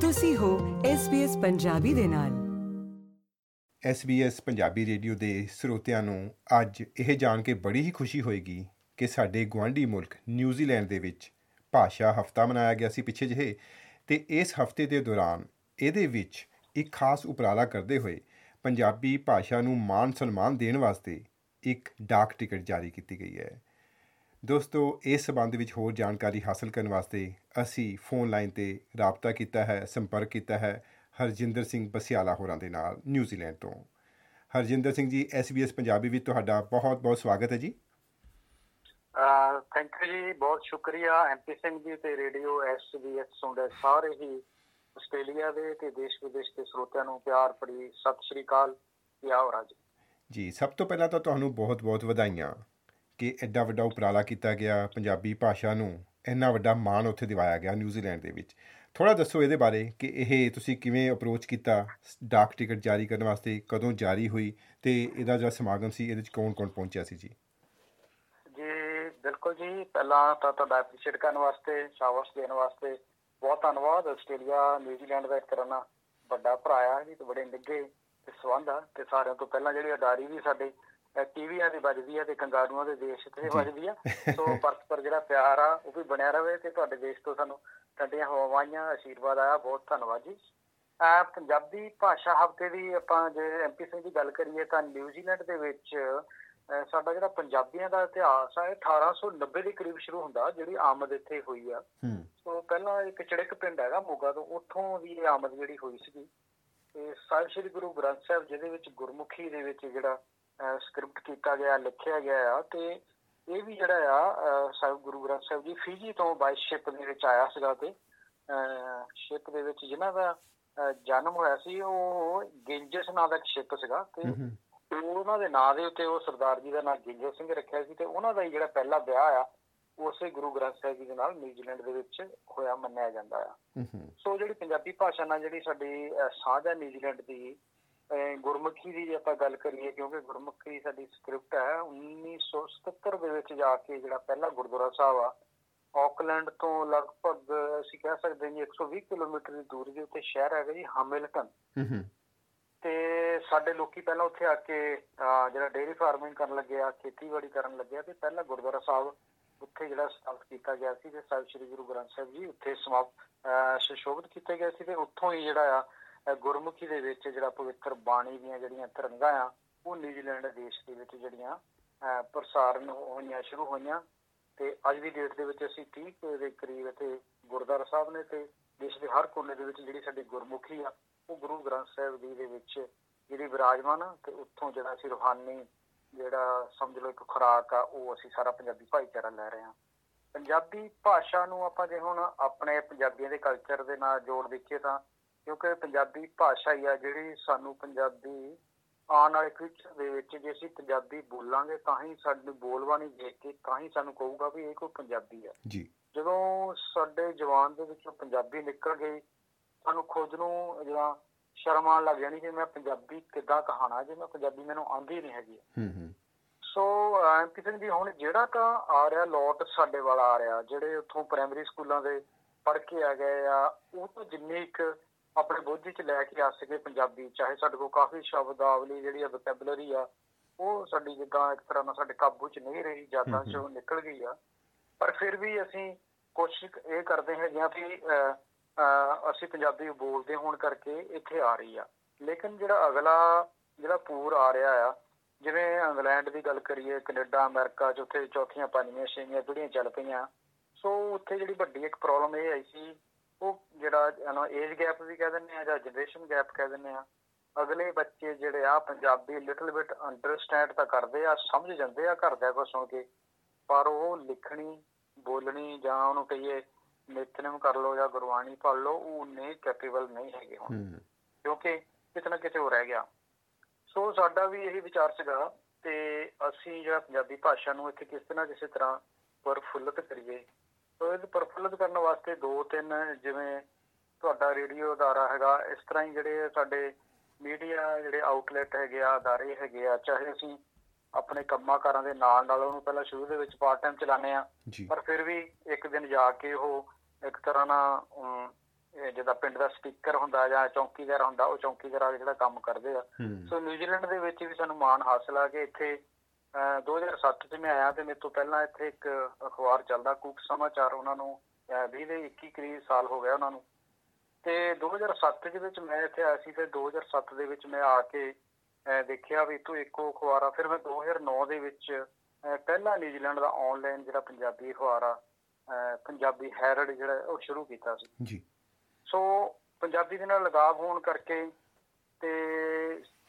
ਤੁਸੀਂ ਹੋ SBS ਪੰਜਾਬੀ ਦੇ ਨਾਲ। SBS ਪੰਜਾਬੀ ਰੇਡੀਓ ਦੇ ਸਰੋਤਿਆਂ ਨੂੰ ਅੱਜ ਇਹ ਜਾਣ ਕੇ ਬੜੀ ਹੀ ਖੁਸ਼ੀ ਹੋਏਗੀ ਕਿ ਸਾਡੇ ਗੁਆਂਢੀ ਮੁਲਕ ਨਿਊਜ਼ੀਲੈਂਡ ਦੇ ਵਿੱਚ ਭਾਸ਼ਾ ਹਫਤਾ ਮਨਾਇਆ ਗਿਆ ਸੀ ਪਿੱਛੇ ਜਿਹੇ ਤੇ ਇਸ ਹਫ਼ਤੇ ਦੇ ਦੌਰਾਨ ਇਹਦੇ ਵਿੱਚ ਇੱਕ ਖਾਸ ਉਪਰਾਲਾ ਕਰਦੇ ਹੋਏ ਪੰਜਾਬੀ ਭਾਸ਼ਾ ਨੂੰ ਮਾਣ ਸਨਮਾਨ ਦੇਣ ਵਾਸਤੇ ਇੱਕ ਡਾਕ ਟਿਕਟ ਜਾਰੀ ਕੀਤੀ ਗਈ ਹੈ। ਦੋਸਤੋ, ਇਸ ਸਬੰਧ ਵਿੱਚ ਹੋਰ ਜਾਣਕਾਰੀ ਹਾਸਲ ਕਰਨ ਵਾਸਤੇ ਅਸੀਂ ਫੋਨ ਲਾਈਨ ਤੇ ਰਾਬਤਾ ਕੀਤਾ ਹੈ ਸੰਪਰਕ ਕੀਤਾ ਹੈ ਹਰਜਿੰਦਰ ਸਿੰਘ ਬਸਿਆਲਾ ਹੋਰਾਂ ਦੇ ਨਾਲ ਨਿਊਜ਼ੀਲੈਂਡ ਤੋਂ। ਹਰਜਿੰਦਰ ਸਿੰਘ ਜੀ SBS ਪੰਜਾਬੀ ਵਿੱਚ ਤੁਹਾਡਾ ਬਹੁਤ-ਬਹੁਤ ਸਵਾਗਤ ਹੈ ਜੀ। ਥੈਂਕ ਯੂ ਜੀ ਬਹੁਤ ਸ਼ੁਕਰੀਆ ਐਮਪੀ ਸਿੰਘ ਜੀ ਤੇ ਰੇਡੀਓ ਐਸਬੀਐਸ ਸੁਣਦੇ ਸਾਰੇ ਹੀ ਆਸਟ੍ਰੇਲੀਆ ਦੇ ਤੇ ਦੇਸ਼ ਵਿਦੇਸ਼ ਦੇ ਸਰੋਤਿਆਂ ਨੂੰ ਪਿਆਰ ਭਰੀ ਸਤਿ ਸ਼੍ਰੀ ਅਕਾਲ ਕੀ ਹੋ ਰਾਜ ਜੀ? ਸਭ ਤੋਂ ਪਹਿਲਾਂ ਤਾਂ ਤੁਹਾਨੂੰ ਬਹੁਤ-ਬਹੁਤ ਵਧਾਈਆਂ ਕਿ ਐਡਾ ਵੱਡਾ ਉਪਰਾਲਾ ਕੀਤਾ ਗਿਆ ਪੰਜਾਬੀ ਭਾਸ਼ਾ ਨੂੰ। ਇੰਨਾ ਵੱਡਾ ਮਾਣ ਉੱਥੇ ਦਿਵਾਇਆ ਗਿਆ ਨਿਊਜ਼ੀਲੈਂਡ ਦੇ ਵਿੱਚ। ਥੋੜਾ ਦੱਸੋ ਇਹਦੇ ਬਾਰੇ ਕਿ ਇਹ ਤੁਸੀਂ ਕਿਵੇਂ ਅਪਰੋਚ ਕੀਤਾ ਡਾਕ ਟਿਕਟ ਜਾਰੀ ਕਰਨ ਵਾਸਤੇ, ਕਦੋਂ ਜਾਰੀ ਹੋਈ ਤੇ ਇਹਦਾ ਜਿਹੜਾ ਸਮਾਗਮ ਸੀ, ਇਹਦੇ ਵਿੱਚ ਕੌਣ-ਕੌਣ ਪਹੁੰਚਿਆ ਸੀ ਜੀ? ਜੀ, ਬਿਲਕੁਲ ਜੀ। ਪਹਿਲਾਂ ਤਾਂ ਤੁਹਾਡਾ ਐਪਰੀਸ਼ੀਏਟ ਕਰਨ ਵਾਸਤੇ, ਸ਼ਾਬਾਸ਼ ਦੇਣ ਵਾਸਤੇ ਬਹੁਤ ਧੰਨਵਾਦ। ਆਸਟ੍ਰੇਲੀਆ ਨਿਊਜ਼ੀਲੈਂਡ ਦਾ ਇੱਕ ਤਰ੍ਹਾਂ ਨਾਲ ਵੱਡਾ ਭਰਾ ਆ ਜੀ ਤੇ ਬੜੇ ਨਿੱਘੇ ਤੇ ਸਬੰਧ ਆ ਤੇ ਸਾਰਿਆਂ ਤੋਂ ਪਹਿਲਾਂ ਜਿਹੜੀ ਅਡਾਰੀ ਵੀ ਸਾਡੇ ਟੀਵੀਆਂ ਦੀ ਵੱਜਦੀ ਆ ਤੇ ਕੰਗਾਰੂਆਂ ਦੇ ਦੇਸ਼ ਤੇ ਵੱਜਦੀ ਆ। ਸੋ ਪਰਸਪਰ ਜਿਹੜਾ ਪਿਆਰ ਆ ਉਹ ਵੀ ਬਣਿਆ ਰਵੇ ਤੇ ਤੁਹਾਡੇ ਦੇਸ਼ ਤੋਂ ਸਾਨੂੰ ਠੰਡੀਆਂ ਹਵਾਵਾਂ ਆਸ਼ੀਰਵਾਦ ਆਇਆ। ਬਹੁਤ ਧੰਨਵਾਦ ਜੀ। ਆ ਪੰਜਾਬੀ ਭਾਸ਼ਾ ਹਫ਼ਤੇ ਦੀ ਆਪਾਂ ਜੇ ਐਮਪੀ ਸਿੰਘ ਦੀ ਗੱਲ ਕਰੀਏ ਤਾਂ ਨਿਊਜ਼ੀਲੈਂਡ ਦੇ ਵਿੱਚ ਸਾਡਾ ਜਿਹੜਾ ਪੰਜਾਬੀਆਂ ਦਾ ਇਤਿਹਾਸ ਆ ਇਹ 1890 ਦੇ ਕਰੀਬ ਸ਼ੁਰੂ ਹੁੰਦਾ ਜਿਹੜੀ ਆਮਦ ਇੱਥੇ ਹੋਈ ਆ। ਸੋ ਪਹਿਲਾਂ ਇੱਕ ਚੜਕ ਪਿੰਡ ਹੈਗਾ ਮੋਗਾ ਤੋਂ ਉੱਥੋਂ ਦੀ ਆਮਦ ਜਿਹੜੀ ਹੋਈ ਸੀਗੀ। ਤੇ ਸਾਹਿਬ ਸ੍ਰੀ ਗੁਰੂ ਗ੍ਰੰਥ ਸਾਹਿਬ ਜਿਹਦੇ ਵਿੱਚ ਗੁਰਮੁਖੀ ਦੇ ਵਿੱਚ ਜਿਹੜਾ ਸਕ੍ਰਿਪਟ ਕੀਤਾ ਗਿਆ ਲਿਖਿਆ ਗਿਆ ਆ ਤੇ ਇਹ ਵੀ ਜਿਹੜਾ ਆ ਸਾਹਿਬ ਗੁਰੂ ਗ੍ਰੰਥ ਸਾਹਿਬ ਜੀ ਫਿਜੀ ਤੋਂ ਬਾਈ ਸ਼ਿਪ ਦੇ ਵਿੱਚ ਆਇਆ ਸੀਗਾ ਤੇ ਸ਼ਿਪ ਦੇ ਵਿੱਚ ਜਿਨ੍ਹਾਂ ਦਾ ਜਨਮ ਹੋਇਆ ਸੀ ਉਹ ਗਿੰਜਸ ਨਾਂ ਦਾ ਸ਼ਿਪ ਸੀਗਾ ਤੇ ਉਹਨਾਂ ਦੇ ਨਾਂ ਦੇ ਉੱਤੇ ਉਹ ਸਰਦਾਰ ਜੀ ਦਾ ਨਾਮ ਗਿੰਜਸ ਸਿੰਘ ਰੱਖਿਆ ਸੀ ਤੇ ਉਹਨਾਂ ਦਾ ਹੀ ਜਿਹੜਾ ਪਹਿਲਾ ਵਿਆਹ ਆ ਉਸੇ ਗੁਰੂ ਗ੍ਰੰਥ ਸਾਹਿਬ ਜੀ ਦੇ ਨਾਲ ਨਿਊਜ਼ੀਲੈਂਡ ਦੇ ਵਿੱਚ ਹੋਇਆ ਮੰਨਿਆ ਜਾਂਦਾ ਆ। ਸੋ ਜਿਹੜੀ ਪੰਜਾਬੀ ਭਾਸ਼ਾ ਨਾਲ ਜਿਹੜੀ ਸਾਡੀ ਸਾਂਝ ਹੈ ਨਿਊਜ਼ੀਲੈਂਡ ਦੀ ਗੁਰਮੁਖੀ ਦੀ ਜੇ ਆਪਾਂ ਗੱਲ ਕਰੀਏ ਕਿਉਂਕਿ ਗੁਰਮੁਖੀ ਸਾਡੀ ਸਕ੍ਰਿਪਟ ਹੈ 1977 ਦੇ ਵਿੱਚ ਜਾ ਕੇ ਜਿਹੜਾ ਪਹਿਲਾ ਗੁਰਦੁਆਰਾ ਸਾਹਿਬ ਆ ਆਕਲੈਂਡ ਤੋਂ ਲਗਭਗ ਅਸੀਂ ਕਹਿ ਸਕਦੇ ਹਾਂ ਜੀ 120 ਕਿਲੋਮੀਟਰ ਦੀ ਦੂਰੀ ਦੇ ਉੱਤੇ ਸ਼ਹਿਰ ਹੈਗਾ ਜੀ ਹੈਮਿਲਟਨ। ਤੇ ਸਾਡੇ ਲੋਕੀ ਪਹਿਲਾਂ ਉੱਥੇ ਆ ਕੇ ਜਿਹੜਾ ਡੇਰੀ ਫਾਰਮਿੰਗ ਕਰਨ ਲੱਗੇ ਆ ਖੇਤੀਬਾੜੀ ਕਰਨ ਲੱਗੇ ਆ ਤੇ ਪਹਿਲਾ ਗੁਰਦੁਆਰਾ ਸਾਹਿਬ ਉੱਥੇ ਜਿਹੜਾ ਸਥਾਪਿਤ ਕੀਤਾ ਗਿਆ ਸੀ ਤੇ ਸਾਹਿਬ ਸ੍ਰੀ ਗੁਰੂ ਗ੍ਰੰਥ ਸਾਹਿਬ ਜੀ ਉੱਥੇ ਸਮਾਪਤ ਸੁਸ਼ੋਭਿਤ ਕੀਤਾ ਗਿਆ ਸੀ ਤੇ ਉੱਥੋਂ ਹੀ ਜਿਹੜਾ ਆ ਗੁਰਮੁਖੀ ਦੇ ਵਿੱਚ ਜਿਹੜਾ ਪਵਿੱਤਰ ਬਾਣੀ ਦੀਆਂ ਜਿਹੜੀਆਂ ਤਰੰਗਾਂ ਆ, ਉਹ ਨਿਊਜ਼ੀਲੈਂਡ ਦੇਸ਼ ਦੇ ਵਿੱਚ ਜਿਹੜੀਆਂ ਪ੍ਰਸਾਰਨ ਹੋਈਆਂ, ਸ਼ੁਰੂ ਹੋਈਆਂ ਤੇ ਅੱਜ ਦੀ ਡੇਟ ਦੇ ਵਿੱਚ ਅਸੀਂ 30 ਦੇ ਕਰੀਬ ਇੱਥੇ ਗੁਰਦਾਰਾ ਸਾਹਿਬ ਨੇ ਤੇ ਦੇਸ਼ ਦੇ ਹਰ ਕੋਨੇ ਦੇ ਵਿੱਚ ਜਿਹੜੀ ਸਾਡੀ ਗੁਰਮੁਖੀ ਆ, ਉਹ ਗੁਰੂ ਗ੍ਰੰਥ ਸਾਹਿਬ ਜੀ ਦੇ ਵਿੱਚ ਜਿਹੜੀ ਵਿਰਾਜਮਾਨ ਆ ਤੇ ਉੱਥੋਂ ਜਿਹੜਾ ਅਸੀਂ ਰੂਹਾਨੀ ਜਿਹੜਾ ਸਮਝ ਲਓ ਇੱਕ ਖੁਰਾਕ ਆ, ਉਹ ਅਸੀਂ ਸਾਰਾ ਪੰਜਾਬੀ ਭਾਈਚਾਰਾ ਲੈ ਰਹੇ ਹਾਂ। ਪੰਜਾਬੀ ਭਾਸ਼ਾ ਨੂੰ ਆਪਾਂ ਜੇ ਹੁਣ ਆਪਣੇ ਪੰਜਾਬੀਆਂ ਦੇ ਕਲਚਰ ਦੇ ਨਾਲ ਜੋੜ ਦੇਖੀਏ ਤਾਂ ਕਿਉਂਕਿ ਪੰਜਾਬੀ ਭਾਸ਼ਾ ਹੀ ਆ ਜਿਹੜੀ ਸਾਨੂੰ ਪੰਜਾਬੀ ਆਉਣ ਵਾਲੇ ਫਿਊਚਰ ਦੇ ਵਿੱਚ ਜੇ ਅਸੀਂ ਪੰਜਾਬੀ ਬੋਲਾਂਗੇ ਤਾਂ ਹੀ ਸਾਡੀ ਬੋਲਬਾਣੀ ਦੇਖ ਕੇ ਤਾਂ ਹੀ ਸਾਨੂੰ ਕਹੂਗਾ ਵੀ ਇਹ ਕੋਈ ਪੰਜਾਬੀ ਆ। ਜੀ। ਜਦੋਂ ਸਾਡੇ ਜਵਾਨ ਦੇ ਵਿੱਚੋਂ ਪੰਜਾਬੀ ਨਿਕਲ ਗਈ ਸਾਨੂੰ ਖੁਦ ਨੂੰ ਜਿਹੜਾ ਸ਼ਰਮ ਆਉਣ ਲੱਗ ਜਾਣੀ ਕਿ ਮੈਂ ਪੰਜਾਬੀ ਕਿੱਦਾਂ ਕਹਾਣਾ ਜੇ ਮੈਂ ਪੰਜਾਬੀ ਮੈਨੂੰ ਆਉਂਦੀ ਨਹੀਂ ਹੈਗੀ। ਹੂੰ ਹੂੰ। ਸੋ ਐਮਪੀ ਸਿੰਘ ਜੀ ਹੁਣ ਜਿਹੜਾ ਤਾਂ ਆ ਰਿਹਾ ਲੋਟ ਸਾਡੇ ਵਾਲਾ ਆ ਰਿਹਾ ਜਿਹੜੇ ਉੱਥੋਂ ਪ੍ਰਾਇਮਰੀ ਸਕੂਲਾਂ ਦੇ ਪੜ੍ਹ ਕੇ ਆ ਗਏ ਆ ਉਹ ਤਾਂ ਜਿੰਨੇ ਇੱਕ ਆਪਣੇ ਬੋਝੀ ਚ ਲੈ ਕੇ ਆ ਸਕੇ ਪੰਜਾਬੀ ਚਾਹੇ ਸਾਡੇ ਕੋਲ ਕਾਫੀ ਸ਼ਬਦਾਵਲੀ ਜਿਹੜੀ ਆ ਵੋਕੈਬਲਰੀ ਆ ਉਹ ਸਾਡੀ ਜਿੱਦਾਂ ਇੱਕ ਤਰ੍ਹਾਂ ਨਾਲ ਸਾਡੇ ਕਾਬੂ ਚ ਨਹੀਂ ਰਹੀ ਜ਼ਿਆਦਾ ਚੋਂ ਨਿਕਲ ਗਈ ਆ। ਪਰ ਫਿਰ ਵੀ ਅਸੀਂ ਕੋਸ਼ਿਸ਼ ਇਹ ਕਰਦੇ ਹਾਂ ਜਾਂ ਵੀ ਅਸੀਂ ਪੰਜਾਬੀ ਬੋਲਦੇ ਹੋਣ ਕਰਕੇ ਇੱਥੇ ਆ ਰਹੀ ਆ। ਲੇਕਿਨ ਜਿਹੜਾ ਅਗਲਾ ਜਿਹੜਾ ਪੂਰ ਆ ਰਿਹਾ ਆ ਜਿਵੇਂ ਇੰਗਲੈਂਡ ਦੀ ਗੱਲ ਕਰੀਏ ਕੈਨੇਡਾ ਅਮਰੀਕਾ ਉੱਥੇ ਚੌਥੀਆਂ ਪੰਜਵੀਂ ਛੇਵੀਆਂ ਪੀੜ੍ਹੀਆਂ ਚੱਲ ਪਈਆਂ ਸੋ ਉੱਥੇ ਜਿਹੜੀ ਵੱਡੀ ਇੱਕ ਪ੍ਰੋਬਲਮ ਇਹ ਆਈ ਸੀ ਉਹ ਜਿਹੜਾ ਏਜ ਗੈਪ ਵੀ ਕਹਿ ਦਿੰਦੇ ਆ ਜਾਂ ਜਨਰੇਸ਼ਨ ਗੈਪ ਕਹਿ ਦਿੰਦੇ ਆ ਅਗਲੇ ਬੱਚੇ ਜਿਹੜੇ ਆ ਪੰਜਾਬੀ ਲਿਟਲ ਬਿਟ ਅੰਡਰਸਟੈਂਡ ਤਾਂ ਕਰਦੇ ਆ ਸਮਝ ਜਾਂਦੇ ਆ ਘਰਦਿਆਂ ਕੋ ਸੁਣ ਕੇ ਪਰ ਉਹ ਲਿਖਣੀ ਬੋਲਣੀ ਜਾਂ ਉਹਨੂੰ ਕਹੀਏ ਨਿਤਨੇਮ ਕਰ ਲਓ ਜਾਂ ਗੁਰਬਾਣੀ ਪੜ ਲਓ ਉਹ ਨੇ ਕੈਪੇਬਲ ਨਹੀਂ ਹੈਗੇ ਹੁਣ। ਕਿਉਂਕਿ ਕਿਤੇ ਨਾ ਕਿਤੇ ਹੋ ਰਹਿ ਗਿਆ। ਸੋ ਸਾਡਾ ਵੀ ਇਹੀ ਵਿਚਾਰ ਸੀਗਾ ਤੇ ਅਸੀਂ ਜਿਹੜਾ ਪੰਜਾਬੀ ਭਾਸ਼ਾ ਨੂੰ ਇੱਥੇ ਕਿਸ ਤਰ੍ਹਾਂ ਕਿਸੇ ਤਰ੍ਹਾਂ ਪਰਫੁੱਲਤ ਕਰੀਏ ਸੋ ਇਹ ਪਰਫੁੱਲਤ ਕਰਨ ਵਾਸਤੇ ਦੋ ਤਿੰਨ ਜਿਵੇਂ ਤੁਹਾਡਾ ਰੇਡੀਓ ਅਦਾਰਾ ਹੈਗਾ ਇਸ ਤਰ੍ਹਾਂ ਹੀ ਜਿਹੜੇ ਸਾਡੇ ਮੀਡੀਆ ਜਿਹੜੇ ਆਊਟਲੈਟ ਹੈਗੇ ਆ ਅਦਾਰੇ ਹੈਗੇ ਆ ਚਾਹੇ ਅਸੀਂ ਆਪਣੇ ਕੰਮਾਂ ਕਾਰਾਂ ਦੇ ਨਾਲ ਨਾਲ ਉਹਨੂੰ ਪਹਿਲਾਂ ਸ਼ੁਰੂ ਦੇ ਵਿੱਚ ਪਾਰਟ ਟਾਈਮ ਚਲਾਣੇ ਆ ਪਰ ਫਿਰ ਵੀ ਇੱਕ ਦਿਨ ਜਾ ਕੇ ਉਹ ਇੱਕ ਤਰ੍ਹਾਂ ਨਾਲ ਜਿਹਦਾ ਪਿੰਡ ਦਾ ਸਪੀਕਰ ਹੁੰਦਾ ਜਾਂ ਚੌਕੀਦਾਰ ਹੁੰਦਾ ਉਹ ਚੌਕੀਦਾਰ ਆ ਜਿਹੜਾ ਕੰਮ ਕਰਦੇ ਆ। ਸੋ ਨਿਊਜ਼ੀਲੈਂਡ ਦੇ ਵਿੱਚ ਵੀ ਸਾਨੂੰ ਮਾਣ ਹਾਸਲ ਆ ਕਿ ਇੱਥੇ 2007 ਚ ਮੈਂ ਆਇਆ ਤੇ ਮੇਰੇ ਤੋਂ ਪਹਿਲਾਂ ਇੱਥੇ ਇੱਕ ਅਖਬਾਰ ਚੱਲਦਾ ਕੂਕ ਸਮਾਚਾਰ ਉਹਨਾਂ ਨੂੰ ਅਹ 20 ਦੇ 21 ਕਰੀਬ ਸਾਲ ਹੋ ਗਿਆ ਉਹਨਾਂ ਨੂੰ। ਤੇ 2007 ਦੇ ਵਿੱਚ ਮੈਂ ਇੱਥੇ ਆਇਆ ਸੀ ਤੇ 2007 ਦੇ ਵਿੱਚ ਮੈਂ ਆ ਕੇ ਦੇਖਿਆ ਵੀ ਤੂੰ ਇੱਕੋ ਅਖਬਾਰ ਆ ਫਿਰ ਮੈਂ 2009 ਦੇ ਵਿੱਚ ਪਹਿਲਾ ਨਿਊਜ਼ੀਲੈਂਡ ਦਾ ਆਨਲਾਈਨ ਜਿਹੜਾ ਪੰਜਾਬੀ ਅਖਬਾਰ ਆ ਪੰਜਾਬੀ ਹੈਰਡ ਜਿਹੜਾ ਉਹ ਸ਼ੁਰੂ ਕੀਤਾ ਸੀ। ਜੀ। ਸੋ ਪੰਜਾਬੀ ਦੇ ਨਾਲ ਲਗਾਵ ਹੋਣ ਕਰਕੇ ਤੇ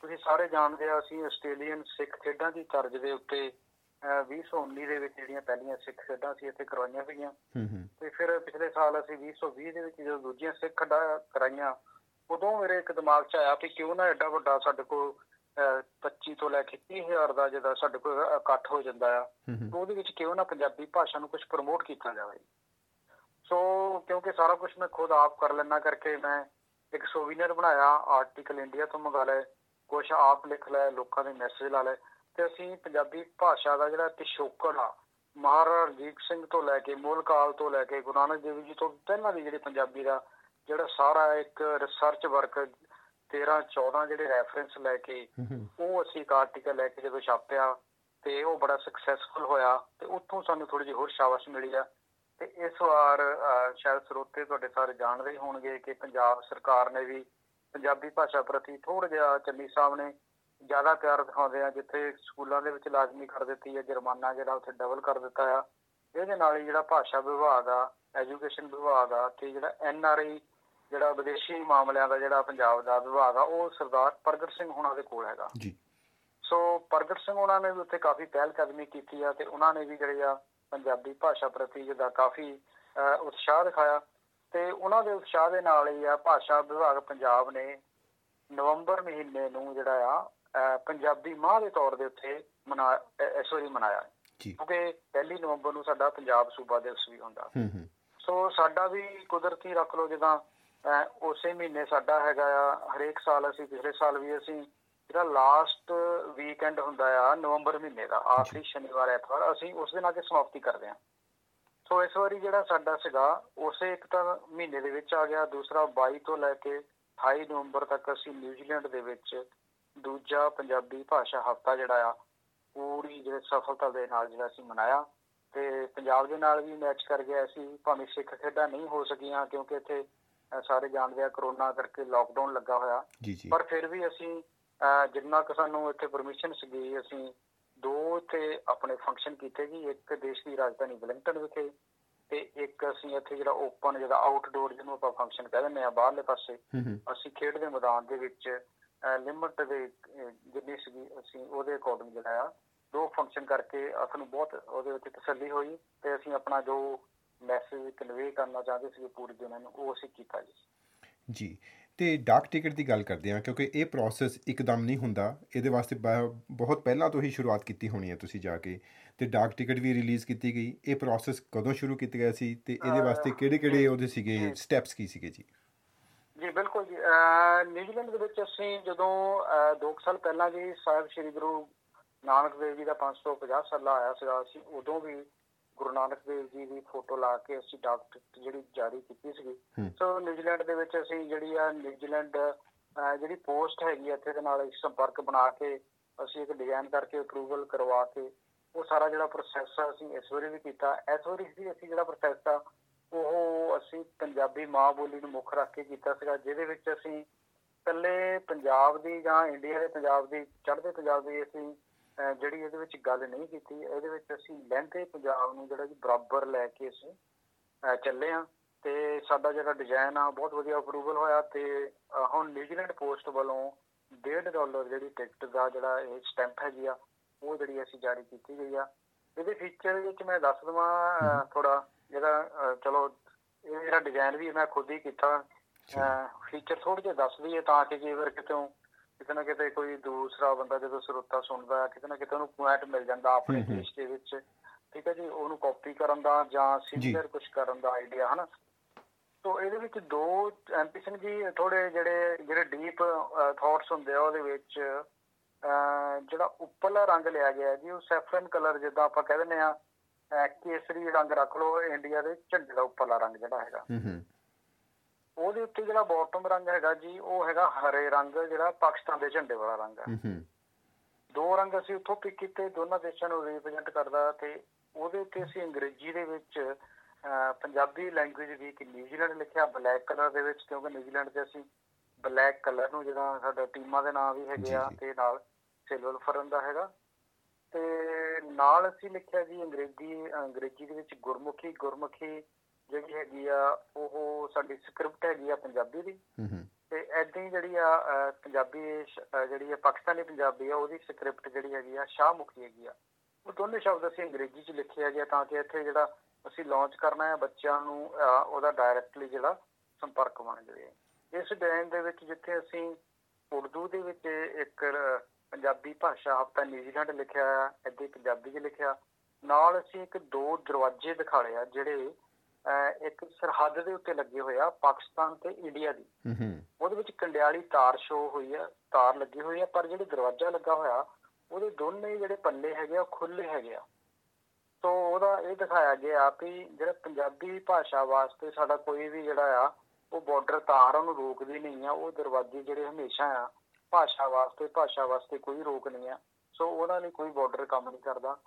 ਤੁਸੀਂ ਸਾਰੇ ਜਾਣਦੇ ਆ ਅਸੀਂ ਆਸਟ੍ਰੇਲੀਅਨ ਸਿੱਖ ਖੇਡਾਂ ਦੀ ਤਰਜ਼ ਦੇ ਉੱਤੇ ਅਹ 2019 ਦੇ ਵਿੱਚ ਜਿਹੜੀਆਂ ਪਹਿਲੀਆਂ ਸਿੱਖ ਖੇਡਾਂ ਸੀ ਇੱਥੇ ਕਰਵਾਈਆਂ ਸੀਗੀਆਂ। ਹੂੰ ਹੂੰ। ਤੇ ਫਿਰ ਪਿਛਲੇ ਸਾਲ ਅਸੀਂ 2020 ਦੇ ਵਿੱਚ ਜਦੋਂ ਦੂਜੀਆਂ ਸਿੱਖ ਖੇਡਾਂ ਕਰਾਈਆਂ ਉਦੋਂ ਮੇਰੇ ਇੱਕ ਦਿਮਾਗ 'ਚ ਆਇਆ ਕਿ ਕਿਉਂ ਨਾ ਐਡਾ ਵੱਡਾ ਸਾਡੇ ਕੋਲ ਅਹ 25 ਤੋਂ ਲੈ ਕੇ 30000 ਦਾ ਜਿਹਦਾ ਸਾਡੇ ਕੋਲ ਇਕੱਠ ਹੋ ਜਾਂਦਾ ਆ ਉਹਦੇ ਵਿੱਚ ਕਿਉਂ ਨਾ ਪੰਜਾਬੀ ਭਾਸ਼ਾ ਨੂੰ ਕੁਝ ਪ੍ਰਮੋਟ ਕੀਤਾ ਜਾਵੇ। ਸੋ ਕਿਉਂਕਿ ਸਾਰਾ ਕੁਝ ਮੈਂ ਖੁਦ ਆਪ ਕਰ ਲੈਣਾ ਕਰਕੇ ਮੈਂ ਇੱਕ ਸੋਵੀਨੀਅਰ ਬਣਾਇਆ ਆਰਟੀਕਲ ਇੰਡੀਆ ਤੋਂ ਮੰਗਾ ਲਏ। ਕੁਝ ਆਪ ਲਿਖ ਲਏ ਲੋਕਾਂ ਦੇ ਮੈਸੇਜ ਲਾ ਲਏ ਤੇ ਅਸੀਂ ਪੰਜਾਬੀ ਭਾਸ਼ਾ ਦਾ ਜਿਹੜਾ ਪਿਛੋਕੜ ਆ ਮਹਾਰਾਜਾ ਰਣਜੀਤ ਸਿੰਘ ਤੋਂ ਲੈ ਕੇ ਮੂਲ ਕਾਲ ਤੋਂ ਲੈ ਕੇ ਗੁਰੂ ਨਾਨਕ ਦੇਵ ਜੀ ਤੋਂ ਪਹਿਲਾਂ ਦੀ ਜਿਹੜੀ ਪੰਜਾਬੀ ਦਾ ਜਿਹੜਾ ਸਾਰਾ ਇੱਕ ਰਿਸਰਚ ਵਰਕ 13 14 ਜਿਹੜੇ ਰੈਫਰੈਂਸ ਲੈ ਕੇ ਉਹ ਅਸੀਂ ਇੱਕ ਆਰਟੀਕਲ ਲੈ ਕੇ ਜਦੋਂ ਛਾਪਿਆ ਤੇ ਉਹ ਬੜਾ ਸਕਸੈਸਫੁਲ ਹੋਇਆ ਤੇ ਉੱਥੋਂ ਸਾਨੂੰ ਥੋੜੀ ਜਿਹੀ ਹੋਰ ਸ਼ਾਬਾਸ਼ ਮਿਲੀ ਆ। ਤੇ ਇਸ ਵਾਰ ਸ਼ਾਇਦ ਸਰੋਤੇ ਤੁਹਾਡੇ ਸਾਰੇ ਜਾਣਦੇ ਹੋਣਗੇ ਕਿ ਪੰਜਾਬ ਸਰਕਾਰ ਨੇ ਵੀ ਪੰਜਾਬੀ ਭਾਸ਼ਾ ਪ੍ਰਤੀ ਥੋੜਾ ਜਿਹਾ ਚੰਨੀ ਸਾਹਿਬ ਨੇ ਜ਼ਿਆਦਾ ਪਿਆਰ ਦਿਖਾਉਂਦੇ ਆ ਜਿੱਥੇ ਸਕੂਲਾਂ ਦੇ ਵਿੱਚ ਲਾਜ਼ਮੀ ਕਰ ਦਿੱਤੀ ਹੈ ਜੁਰਮਾਨਾ ਜਿਹੜਾ ਉੱਥੇ ਡਬਲ ਕਰ ਦਿੱਤਾ ਆ। ਇਹਦੇ ਨਾਲ ਹੀ ਜਿਹੜਾ ਭਾਸ਼ਾ ਵਿਭਾਗ ਆ ਐਜੂਕੇਸ਼ਨ ਵਿਭਾਗ ਆ ਤੇ ਜਿਹੜਾ ਐਨ ਆਰ ਆਈ ਜਿਹੜਾ ਵਿਦੇਸ਼ੀ ਮਾਮਲਿਆਂ ਦਾ ਜਿਹੜਾ ਪੰਜਾਬ ਦਾ ਵਿਭਾਗ ਆ ਉਹ ਸਰਦਾਰ ਪ੍ਰਗਟ ਸਿੰਘ ਹੋਣਾ ਦੇ ਕੋਲ ਹੈਗਾ। ਜੀ। ਸੋ ਪ੍ਰਗਟ ਸਿੰਘ ਉਹਨਾਂ ਨੇ ਵੀ ਉੱਥੇ ਕਾਫੀ ਪਹਿਲ ਕਦਮੀ ਕੀਤੀ ਆ ਤੇ ਉਹਨਾਂ ਨੇ ਵੀ ਜਿਹੜੇ ਆ ਪੰਜਾਬੀ ਭਾਸ਼ਾ ਪ੍ਰਤੀ ਜਿਹਦਾ ਕਾਫੀ ਉਤਸ਼ਾਹ ਦਿਖਾਇਆ। ਤੇ ਉਹਨਾਂ ਦੇ ਉਤਸ਼ਾਹ ਦੇ ਨਾਲ ਹੀ ਆ ਭਾਸ਼ਾ ਵਿਭਾਗ ਪੰਜਾਬ ਨੇ ਨਵੰਬਰ ਮਹੀਨੇ ਨੂੰ ਜਿਹੜਾ ਆ ਪੰਜਾਬੀ ਮਾਹ ਦੇ ਤੌਰ ਦੇ ਉੱਤੇ ਮਨਾ ਇਸ ਵਾਰੀ ਮਨਾਇਆ। ਕਿਉਂਕਿ ਪਹਿਲੀ ਨਵੰਬਰ ਨੂੰ ਸਾਡਾ ਪੰਜਾਬ ਸੂਬਾ ਦਿਵਸ ਵੀ ਹੁੰਦਾ। ਸੋ ਸਾਡਾ ਵੀ ਕੁਦਰਤੀ ਰੱਖ ਲਓ ਜਿੱਦਾਂ ਉਸੇ ਮਹੀਨੇ ਸਾਡਾ ਹੈਗਾ ਆ ਹਰੇਕ ਸਾਲ ਅਸੀਂ ਪਿਛਲੇ ਸਾਲ ਵੀ ਅਸੀਂ ਜਿਹੜਾ ਲਾਸਟ ਵੀਕਐਂਡ ਹੁੰਦਾ ਆ ਨਵੰਬਰ ਮਹੀਨੇ ਦਾ ਆਖਰੀ ਸ਼ਨੀਵਾਰ ਐਤਵਾਰ ਅਸੀਂ ਉਸ ਦਿਨ ਆ ਕੇ ਸਮਾਪਤੀ ਕਰਦੇ ਹਾਂ। ਸੋ ਇਸ ਵਾਰੀ ਜਿਹੜਾ ਸਾਡਾ ਸੀਗਾ ਉਸੇ ਇੱਕ ਤਾਂ ਮਹੀਨੇ ਦੇ ਵਿੱਚ ਆ ਗਿਆ ਦੂਸਰਾ 22 ਤੋਂ ਲੈ ਕੇ 28 ਨਵੰਬਰ ਤੱਕ ਅਸੀਂ ਨਿਊਜ਼ੀਲੈਂਡ ਦੇ ਵਿੱਚ ਦੂਜਾ ਪੰਜਾਬੀ ਭਾਸ਼ਾ ਹਫਤਾ ਜਿਹੜਾ ਆ ਪੂਰੀ ਜਿਹੜੇ ਸਫਲਤਾ ਦੇ ਨਾਲ ਜਿਹੜਾ ਅਸੀਂ ਮਨਾਇਆ। ਤੇ ਪੰਜਾਬ ਦੇ ਨਾਲ ਵੀ ਮੈਚ ਕਰ ਗਿਆ ਸੀ ਭਾਵੇਂ ਸਿੱਖ ਖੇਡਾਂ ਨਹੀਂ ਹੋ ਸਕੀਆਂ ਕਿਉਂਕਿ ਇੱਥੇ ਸਾਰੇ ਜਾਣਦੇ ਆ ਕਰੋਨਾ ਕਰਕੇ ਲਾਕਡਾਊਨ ਲੱਗਾ ਹੋਇਆ। ਪਰ ਫਿਰ ਵੀ ਅਸੀਂ ਜਿੰਨਾ ਕੁ ਸਾਨੂੰ ਇੱਥੇ ਪਰਮਿਸ਼ਨ ਸੀਗੀ ਅਸੀਂ ਦੋ ਤੇ ਆਪਣੇ ਫੰਕਸ਼ਨ ਕੀਤੇ ਜੀ ਇੱਕ ਦੇਸ਼ ਦੀ ਰਾਜਧਾਨੀ ਵੈਲਿੰਗਟਨ ਵਿਖੇ ਤੇ ਇੱਕ ਅਸੀਂ ਇੱਥੇ ਜਿਹੜਾ ਓਪਨ ਜਿਹੜਾ ਆਊਟਡੋਰ ਜਿਹਨੂੰ ਆਪਾਂ ਫੰਕਸ਼ਨ ਕਹਿੰਦੇ ਨੇ ਆ ਬਾਹਰਲੇ ਪਾਸੇ ਅਸੀਂ ਖੇਡ ਦੇ ਮੈਦਾਨ ਦੇ ਵਿੱਚ ਲਿਮਟ ਦੇ ਜਿੰਨੀ ਸੀਗੀ ਅਸੀਂ ਉਹਦੇ ਅਕੋਰਡਿੰਗ ਜਿਹੜਾ ਆ ਦੋ ਫੰਕਸ਼ਨ ਕਰਕੇ ਸਾਨੂੰ ਬਹੁਤ ਉਹਦੇ ਵਿੱਚ ਤਸੱਲੀ ਹੋਈ ਤੇ ਅਸੀਂ ਆਪਣਾ ਜੋ ਮੈਸੇਜ ਕਨਵੇ ਕਰਨਾ ਚਾਹਦੇ ਸੀ ਪੂਰੀ ਦੁਨੀਆ ਨੂੰ ਉਹ ਅਸੀਂ ਕੀਤਾ ਜੀ। ਜੀ ਤੇ ਡਾਕ ਟਿਕਟ ਦੀ ਗੱਲ ਕਰਦੇ ਹਾਂ ਕਿਉਂਕਿ ਇਹ ਪ੍ਰੋਸੈਸ ਇੱਕਦਮ ਨਹੀਂ ਹੁੰਦਾ। ਇਹਦੇ ਵਾਸਤੇ ਬਹੁਤ ਪਹਿਲਾਂ ਤੋਂ ਹੀ ਸ਼ੁਰੂਆਤ ਕੀਤੀ ਹੋਣੀ ਹੈ ਤੁਸੀਂ ਜਾ ਕੇ। ਤੇ ਡਾਕ ਟਿਕਟ ਵੀ ਰਿਲੀਜ਼ ਕੀਤੀ ਗਈ। ਇਹ ਪ੍ਰੋਸੈਸ ਕਦੋਂ ਸ਼ੁਰੂ ਕੀਤਾ ਗਿਆ ਸੀ ਤੇ ਇਹਦੇ ਵਾਸਤੇ ਕਿਹੜੇ ਕਿਹੜੇ ਉਹਦੇ ਸੀਗੇ ਸਟੈਪਸ ਕੀ ਸੀਗੇ ਜੀ? ਜੀ ਬਿਲਕੁਲ ਜੀ। ਨਿਊਜ਼ੀਲੈਂਡ ਦੇ ਵਿੱਚ ਅਸੀਂ ਜਦੋਂ ਅਹ ਦੋ ਕੁ ਸਾਲ ਪਹਿਲਾਂ ਜੀ ਸਾਹਿਬ ਸ੍ਰੀ ਗੁਰੂ ਨਾਨਕ ਦੇਵ ਜੀ ਦਾ 550 ਸਾਲਾ ਆਇਆ ਸੀਗਾ ਅਸੀਂ ਉਦੋਂ ਵੀ ਗੁਰੂ ਨਾਨਕ ਦੇਵ ਜੀ ਦੀ ਫੋਟੋ ਲਾ ਕੇ ਅਸੀਂ ਡਾਕ ਟਿਕਟ ਜਿਹੜੀ ਜਾਰੀ ਕੀਤੀ ਹੂੰ। ਸੋ ਨਿਊਜ਼ੀਲੈਂਡ ਦੇ ਵਿੱਚ ਅਸੀਂ ਜਿਹੜੀ ਆ ਨਿਊਜ਼ੀਲੈਂਡ ਜਿਹੜੀ ਪੋਸਟ ਹੈਗੀ ਇੱਥੇ ਦੇ ਨਾਲ ਅਸੀਂ ਸੰਪਰਕ ਬਣਾ ਕੇ ਅਸੀਂ ਇੱਕ ਡਿਜ਼ਾਈਨ ਕਰਕੇ ਅਪਰੂਵਲ ਕਰਵਾ ਕੇ ਉਹ ਸਾਰਾ ਜਿਹੜਾ ਪ੍ਰੋਸੈਸ ਆ ਅਸੀਂ ਇਸ ਵਾਰੀ ਵੀ ਕੀਤਾ ਇਸ ਵਾਰੀ ਵੀ ਅਸੀਂ ਜਿਹੜਾ ਪ੍ਰੋਸੈਸ ਆ ਉਹ ਅਸੀਂ ਪੰਜਾਬੀ ਮਾਂ ਬੋਲੀ ਨੂੰ ਮੁੱਖ ਰੱਖ ਕੇ ਕੀਤਾ ਸੀਗਾ ਜਿਹਦੇ ਵਿੱਚ ਅਸੀਂ ਇਕੱਲੇ ਪੰਜਾਬ ਦੀ ਜਾਂ ਇੰਡੀਆ ਦੇ ਪੰਜਾਬ ਦੀ ਚੜ੍ਹਦੇ ਪੰਜਾਬ ਦੀ ਅਸੀਂ ਜਿਹੜੀ ਇਹਦੇ ਵਿੱਚ ਗੱਲ ਨਹੀਂ ਕੀਤੀ ਇਹਦੇ ਵਿੱਚ ਅਸੀਂ ਲਹਿੰਦੇ ਪੰਜਾਬ ਨੂੰ ਜਿਹੜਾ ਕਿ ਬਰਾਬਰ ਲੈ ਕੇ ਅਸੀਂ ਚੱਲੇ ਆ ਤੇ ਸਾਡਾ ਜਿਹੜਾ ਡਿਜ਼ਾਈਨ ਆ ਬਹੁਤ ਵਧੀਆ ਅਪਰੂਵਲ ਹੋਇਆ ਤੇ ਹੁਣ ਨਿਊਜ਼ੀਲੈਂਡ ਪੋਸਟ ਵੱਲੋਂ 1.5 ਡਾਲਰ ਜਿਹੜੀ ਟਿਕਟ ਦਾ ਜਿਹੜਾ ਇਹ ਸਟੈਂਪ ਹੈਗੀ ਆ ਉਹ ਜਿਹੜੀ ਅਸੀਂ ਜਾਰੀ ਕੀਤੀ ਗਈ ਆ। ਇਹਦੇ ਫੀਚਰ ਵਿੱਚ ਮੈਂ ਦੱਸ ਦਵਾਂ ਥੋੜਾ ਜਿਹੜਾ ਚਲੋ ਇਹ ਜਿਹੜਾ ਡਿਜ਼ਾਈਨ ਵੀ ਮੈਂ ਖੁਦ ਹੀ ਕੀਤਾ। ਫੀਚਰ ਥੋੜੇ ਜਿਹਾ ਦੱਸ ਦਈਏ ਤਾਂ ਕਿ ਜੇ ਵਾਰ ਕਿਤੋਂ ਕਿਤੇ ਨਾ ਕਿਤੇ ਕੋਈ ਦੂਸਰਾ ਬੰਦਾ ਜਦੋਂ ਸਰੋਤਾ ਸੁਣਦਾ ਕਿਤੇ ਨਾ ਕਿਤੇ ਉਹਨੂੰ ਪੁਆਇੰਟ ਮਿਲ ਜਾਂਦਾ ਆਪਣੇ। ਦੇਸ਼ ਦੇ ਵਿੱਚ। ਠੀਕ ਹੈ ਜੀ ਉਹਨੂੰ ਕਾਪੀ ਕਰਨ ਦਾ ਜਾਂ ਸਿਮਿਲਰ ਕੁਝ ਕਰਨ ਦਾ ਆਈਡੀਆ ਹਨਾ? ਤੋ ਇਹਦੇ ਵਿੱਚ ਦੋ ਐਮਪੀ ਸਿੰਘ ਜੀ ਥੋੜੇ ਜਿਹੜੇ ਜਿਹੜੇ ਡੀਪ ਥਾਟਸ ਹੁੰਦੇ ਆ ਉਹਦੇ ਵਿੱਚ ਜਿਹੜਾ ਉੱਪਰਲਾ ਰੰਗ ਲਿਆ ਗਿਆ ਜੀ ਉਹ ਸੈਫਰਨ ਕਲਰ ਜਿੱਦਾਂ ਆਪਾਂ ਕਹਿ ਦਿੰਦੇ ਆ ਕੇਸਰੀ ਰੰਗ ਰੱਖ ਲਓ ਇੰਡੀਆ ਦੇ ਝੰਡੇ ਦਾ ਉੱਪਰਲਾ ਰੰਗ ਜਿਹੜਾ ਹੈਗਾ। ਉਹਦੇ ਉੱਤੇ ਜਿਹੜਾ ਬਾਟਮ ਰੰਗ ਹੈਗਾ ਜੀ ਉਹ ਹੈਗਾ ਹਰੇ ਰੰਗ ਜਿਹੜਾ ਪਾਕਿਸਤਾਨ ਦੇ ਝੰਡੇ ਵਾਲਾ ਰੰਗ ਹੈ। ਦੋ ਰੰਗ ਅਸੀਂ ਉੱਥੋਂ ਪਿਕ ਕੀਤੇ ਦੋਨਾਂ ਦੇਸ਼ਾਂ ਨੂੰ ਰਿਪਰੈਜ਼ੈਂਟ ਕਰਦਾ ਤੇ ਉਹਦੇ ਉੱਤੇ ਅਸੀਂ ਅੰਗਰੇਜ਼ੀ ਦੇ ਵਿੱਚ ਪੰਜਾਬੀ ਲੈਂਗੁਏਜ ਵੀ ਕਿ ਨਿਊਜ਼ੀਲੈਂਡ ਲਿਖਿਆ ਬਲੈਕ ਕਲਰ ਦੇ ਵਿੱਚ ਕਿਉਂਕਿ ਨਿਊਜ਼ੀਲੈਂਡ 'ਚ ਅਸੀਂ ਬਲੈਕ ਕਲਰ ਨੂੰ ਜਿਹੜਾ ਸਾਡਾ ਟੀਮਾਂ ਦੇ ਨਾਮ ਵੀ ਹੈਗੇ ਆ। ਤੇ ਨਾਲ ਸਿਲਵਰ ਫਰਨ ਦਾ ਹੈਗਾ। ਤੇ ਨਾਲ ਅਸੀਂ ਲਿਖਿਆ ਜੀ ਅੰਗਰੇਜ਼ੀ ਅੰਗਰੇਜ਼ੀ ਦੇ ਵਿੱਚ ਗੁਰਮੁਖੀ ਗੁਰਮੁਖੀ ਜਿਹੜੀ ਹੈਗੀ ਆ ਉਹ ਸਾਡੀ ਸਕ੍ਰਿਪਟ ਹੈਗੀ ਆ ਪੰਜਾਬੀ ਦੀ। ਤੇ ਐਦਾਂ ਹੀ ਜਿਹੜੀ ਆ ਪੰਜਾਬੀ ਜਿਹੜੀ ਆ ਪਾਕਿਸਤਾਨੀ ਪੰਜਾਬੀ ਆ ਉਹਦੀ ਸਕ੍ਰਿਪਟ ਜਿਹੜੀ ਹੈਗੀ ਆ ਸ਼ਾਹਮੁਖੀ ਹੈਗੀ ਆ। ਉਹ ਦੋਨੇ ਸ਼ਬਦ ਅਸੀਂ ਅੰਗਰੇਜ਼ੀ 'ਚ ਲਿਖੇ ਹੈਗੇ ਆ ਤਾਂ ਕਿ ਇੱਥੇ ਜਿਹੜਾ ਅਸੀਂ ਲਾਂਚ ਕਰਨਾ ਹੈ ਬੱਚਿਆਂ ਨੂੰ ਉਹਦਾ ਡਾਇਰੈਕਟਲੀ ਜਿਹੜਾ ਸੰਪਰਕ ਬਣ ਜਾਵੇ। ਇਸ ਡੈਨ ਦੇ ਵਿੱਚ ਜਿੱਥੇ ਅਸੀਂ ਉਰਦੂ ਦੇ ਵਿੱਚ ਇੱਕ ਪੰਜਾਬੀ ਭਾਸ਼ਾ ਹਫ਼ਤਾ ਨਿਊਜ਼ੀਲੈਂਡ ਲਿਖਿਆ ਇੱਥੇ ਪੰਜਾਬੀ 'ਚ ਲਿਖਿਆ। ਨਾਲ ਅਸੀਂ ਇੱਕ ਦੋ ਦਰਵਾਜ਼ੇ ਦਿਖਾਲੇ ਆ ਜਿਹੜੇ ਇੱਕ ਸਰਹੱਦ ਦੇ ਉੱਤੇ ਲੱਗੇ ਹੋਏ ਆ ਪਾਕਿਸਤਾਨ ਤੇ ਇੰਡੀਆ ਦੀ। ਉਹਦੇ ਵਿੱਚ ਕੰਡਿਆਲੀ ਤਾਰ ਸ਼ੋ ਹੋਈ ਆ ਤਾਰ ਲੱਗੀ ਹੋਈ ਆ ਪਰ ਜਿਹੜੇ ਦਰਵਾਜ਼ਾ ਲੱਗਾ ਹੋਇਆ ਉਹਦੇ ਦੋਨੇ ਜਿਹੜੇ ਪੱਲੇ ਹੈਗੇ ਆ ਖੁੱਲੇ ਹੈਗੇ ਆ। ਸੋ ਉਹਦਾ ਇਹ ਦਿਖਾਇਆ ਗਿਆ ਵੀ ਜਿਹੜਾ ਪੰਜਾਬੀ ਭਾਸ਼ਾ ਵਾਸਤੇ ਸਾਡਾ ਕੋਈ ਵੀ ਜਿਹੜਾ ਆ ਉਹ ਬਾਰਡਰ ਤਾਰ ਉਹਨੂੰ ਰੋਕਦੀ ਨਹੀਂ ਆ ਉਹ ਦਰਵਾਜ਼ੇ ਜਿਹੜੇ ਹਮੇਸ਼ਾ ਆ ਭਾਸ਼ਾ ਵਾਸਤੇ ਭਾਸ਼ਾ ਵਾਸਤੇ ਕੋਈ ਰੋਕ ਨਹੀਂ ਆ। ਸੋ ਉਹਨਾਂ ਲਈ ਕੋਈ ਬਾਰਡਰ ਕੰਮ ਨਹੀਂ ਕਰਦਾ।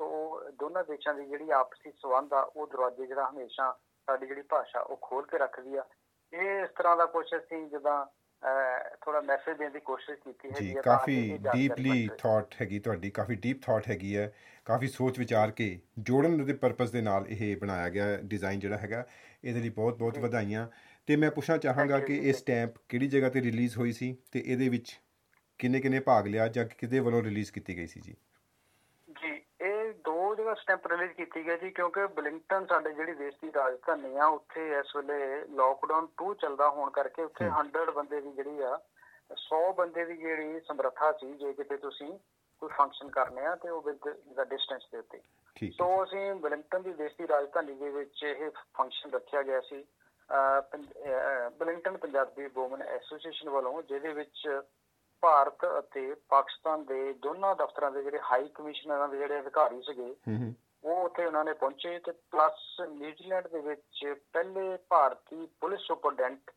ਸੋ ਦੋਨਾਂ ਦੇਸ਼ਾਂ ਦੀ ਜਿਹੜੀ ਆਪਸੀ ਸੰਬੰਧ ਆ ਉਹ ਦਰਵਾਜ਼ੇ ਜਿਹੜਾ ਹਮੇਸ਼ਾ ਸਾਡੀ ਜਿਹੜੀ ਭਾਸ਼ਾ ਉਹ ਖੋਲ ਕੇ ਰੱਖਦੀ ਆ। ਇਹ ਇਸ ਤਰ੍ਹਾਂ ਦਾ ਕੁਝ ਅਸੀਂ ਜਦੋਂ ਥੋੜਾ ਮੈਸੇਜ ਦੇਣ ਦੀ ਕੋਸ਼ਿਸ਼ ਕੀਤੀ ਜੀ ਤਾਂ ਕਿ ਕਾਫੀ ਡੀਪਲੀ। ਥਾਟ ਹੈਗੀ ਤੁਹਾਡੀ ਕਾਫੀ ਡੀਪ ਥਾਟ ਹੈਗੀ ਹੈ ਕਾਫੀ ਸੋਚ ਵਿਚਾਰ ਕੇ ਜੋੜਨ ਦੇ ਪਰਪਸ ਦੇ ਨਾਲ ਇਹ ਬਣਾਇਆ ਗਿਆ ਡਿਜ਼ਾਈਨ ਜਿਹੜਾ ਹੈਗਾ ਇਹਦੇ ਲਈ ਬਹੁਤ ਬਹੁਤ ਵਧਾਈਆਂ। ਤੇ ਮੈਂ ਪੁੱਛਣਾ ਚਾਹਾਂਗਾ ਕਿ ਇਹ ਜੀ। ਸਟੈਂਪ ਕਿਹੜੀ ਜਗ੍ਹਾ ਤੇ ਰਿਲੀਜ਼ ਹੋਈ ਸੀ ਤੇ ਇਹਦੇ ਵਿੱਚ ਕਿੰਨੇ ਕਿੰਨੇ ਭਾਗ ਲਿਆ ਜਾਂ ਕਿਹਦੇ ਵੱਲੋਂ ਰਿਲੀਜ਼ ਕੀਤੀ ਗਈ ਸੀ ਜੀ ਜੀ? ਸਟੈਂਪ ਰਿਲੀਜ਼ ਕੀਤੀ ਗਈ ਜੀ ਕਿਉਂਕਿ ਬਲਿੰਗਟਨ ਸਾਡੇ ਜਿਹੜੀ ਦੇਸ਼ ਦੀ ਰਾਜਧਾਨੀ ਆ ਉੱਥੇ ਇਸ ਵੇਲੇ ਲੋਕਡਾਊਨ 2 ਚੱਲਦਾ ਹੋਣ ਕਰਕੇ ਉੱਥੇ 100 ਬੰਦੇ ਦੀ ਜਿਹੜੀ ਆ 100 ਬੰਦੇ ਦੀ ਜਿਹੜੀ ਸਮਰੱਥਾ ਸੀ ਜੇ ਕਿਤੇ ਤੁਸੀਂ ਕੋਈ ਫੰਕਸ਼ਨ ਕਰਨੇ ਆ ਤੇ ਉਹ ਵਿਦ ਦਾ ਡਿਸਟੈਂਸ ਦੇ ਉੱਤੇ। ਸੋ ਅਸੀਂ ਬਲਿੰਗਟਨ ਦੀ ਦੇਸ਼ ਦੀ ਰਾਜਧਾਨੀ ਦੇ ਵਿੱਚ ਇਹ ਫੰਕਸ਼ਨ ਰੱਖਿਆ ਗਿਆ ਸੀ। ਬਲਿੰਗਟਨ ਪੰਜਾਬੀ ਵੂਮਨ ਐਸੋਸੀਏਸ਼ਨ ਵੱਲੋਂ ਜਿਹਦੇ ਵਿੱਚ ਭਾਰਤ ਅਤੇ ਪਾਕਿਸਤਾਨ ਦੇ ਦੋਨਾਂ ਦਫ਼ਤਰਾਂ ਦੇ ਜਿਹੜੇ ਹਾਈ ਕਮਿਸ਼ਨਰਾਂ ਦੇ ਜਿਹੜੇ ਅਧਿਕਾਰੀ ਸੀਗੇ ਉਹ ਉੱਥੇ ਉਹਨਾਂ ਨੇ ਪਹੁੰਚੇ ਤੇ ਪਲੱਸ ਨਿਊਜ਼ੀਲੈਂਡ ਦੇ ਵਿੱਚ ਪਹਿਲੇ ਭਾਰਤੀ ਪੁਲਿਸ ਸੁਪਰਡੈਂਟ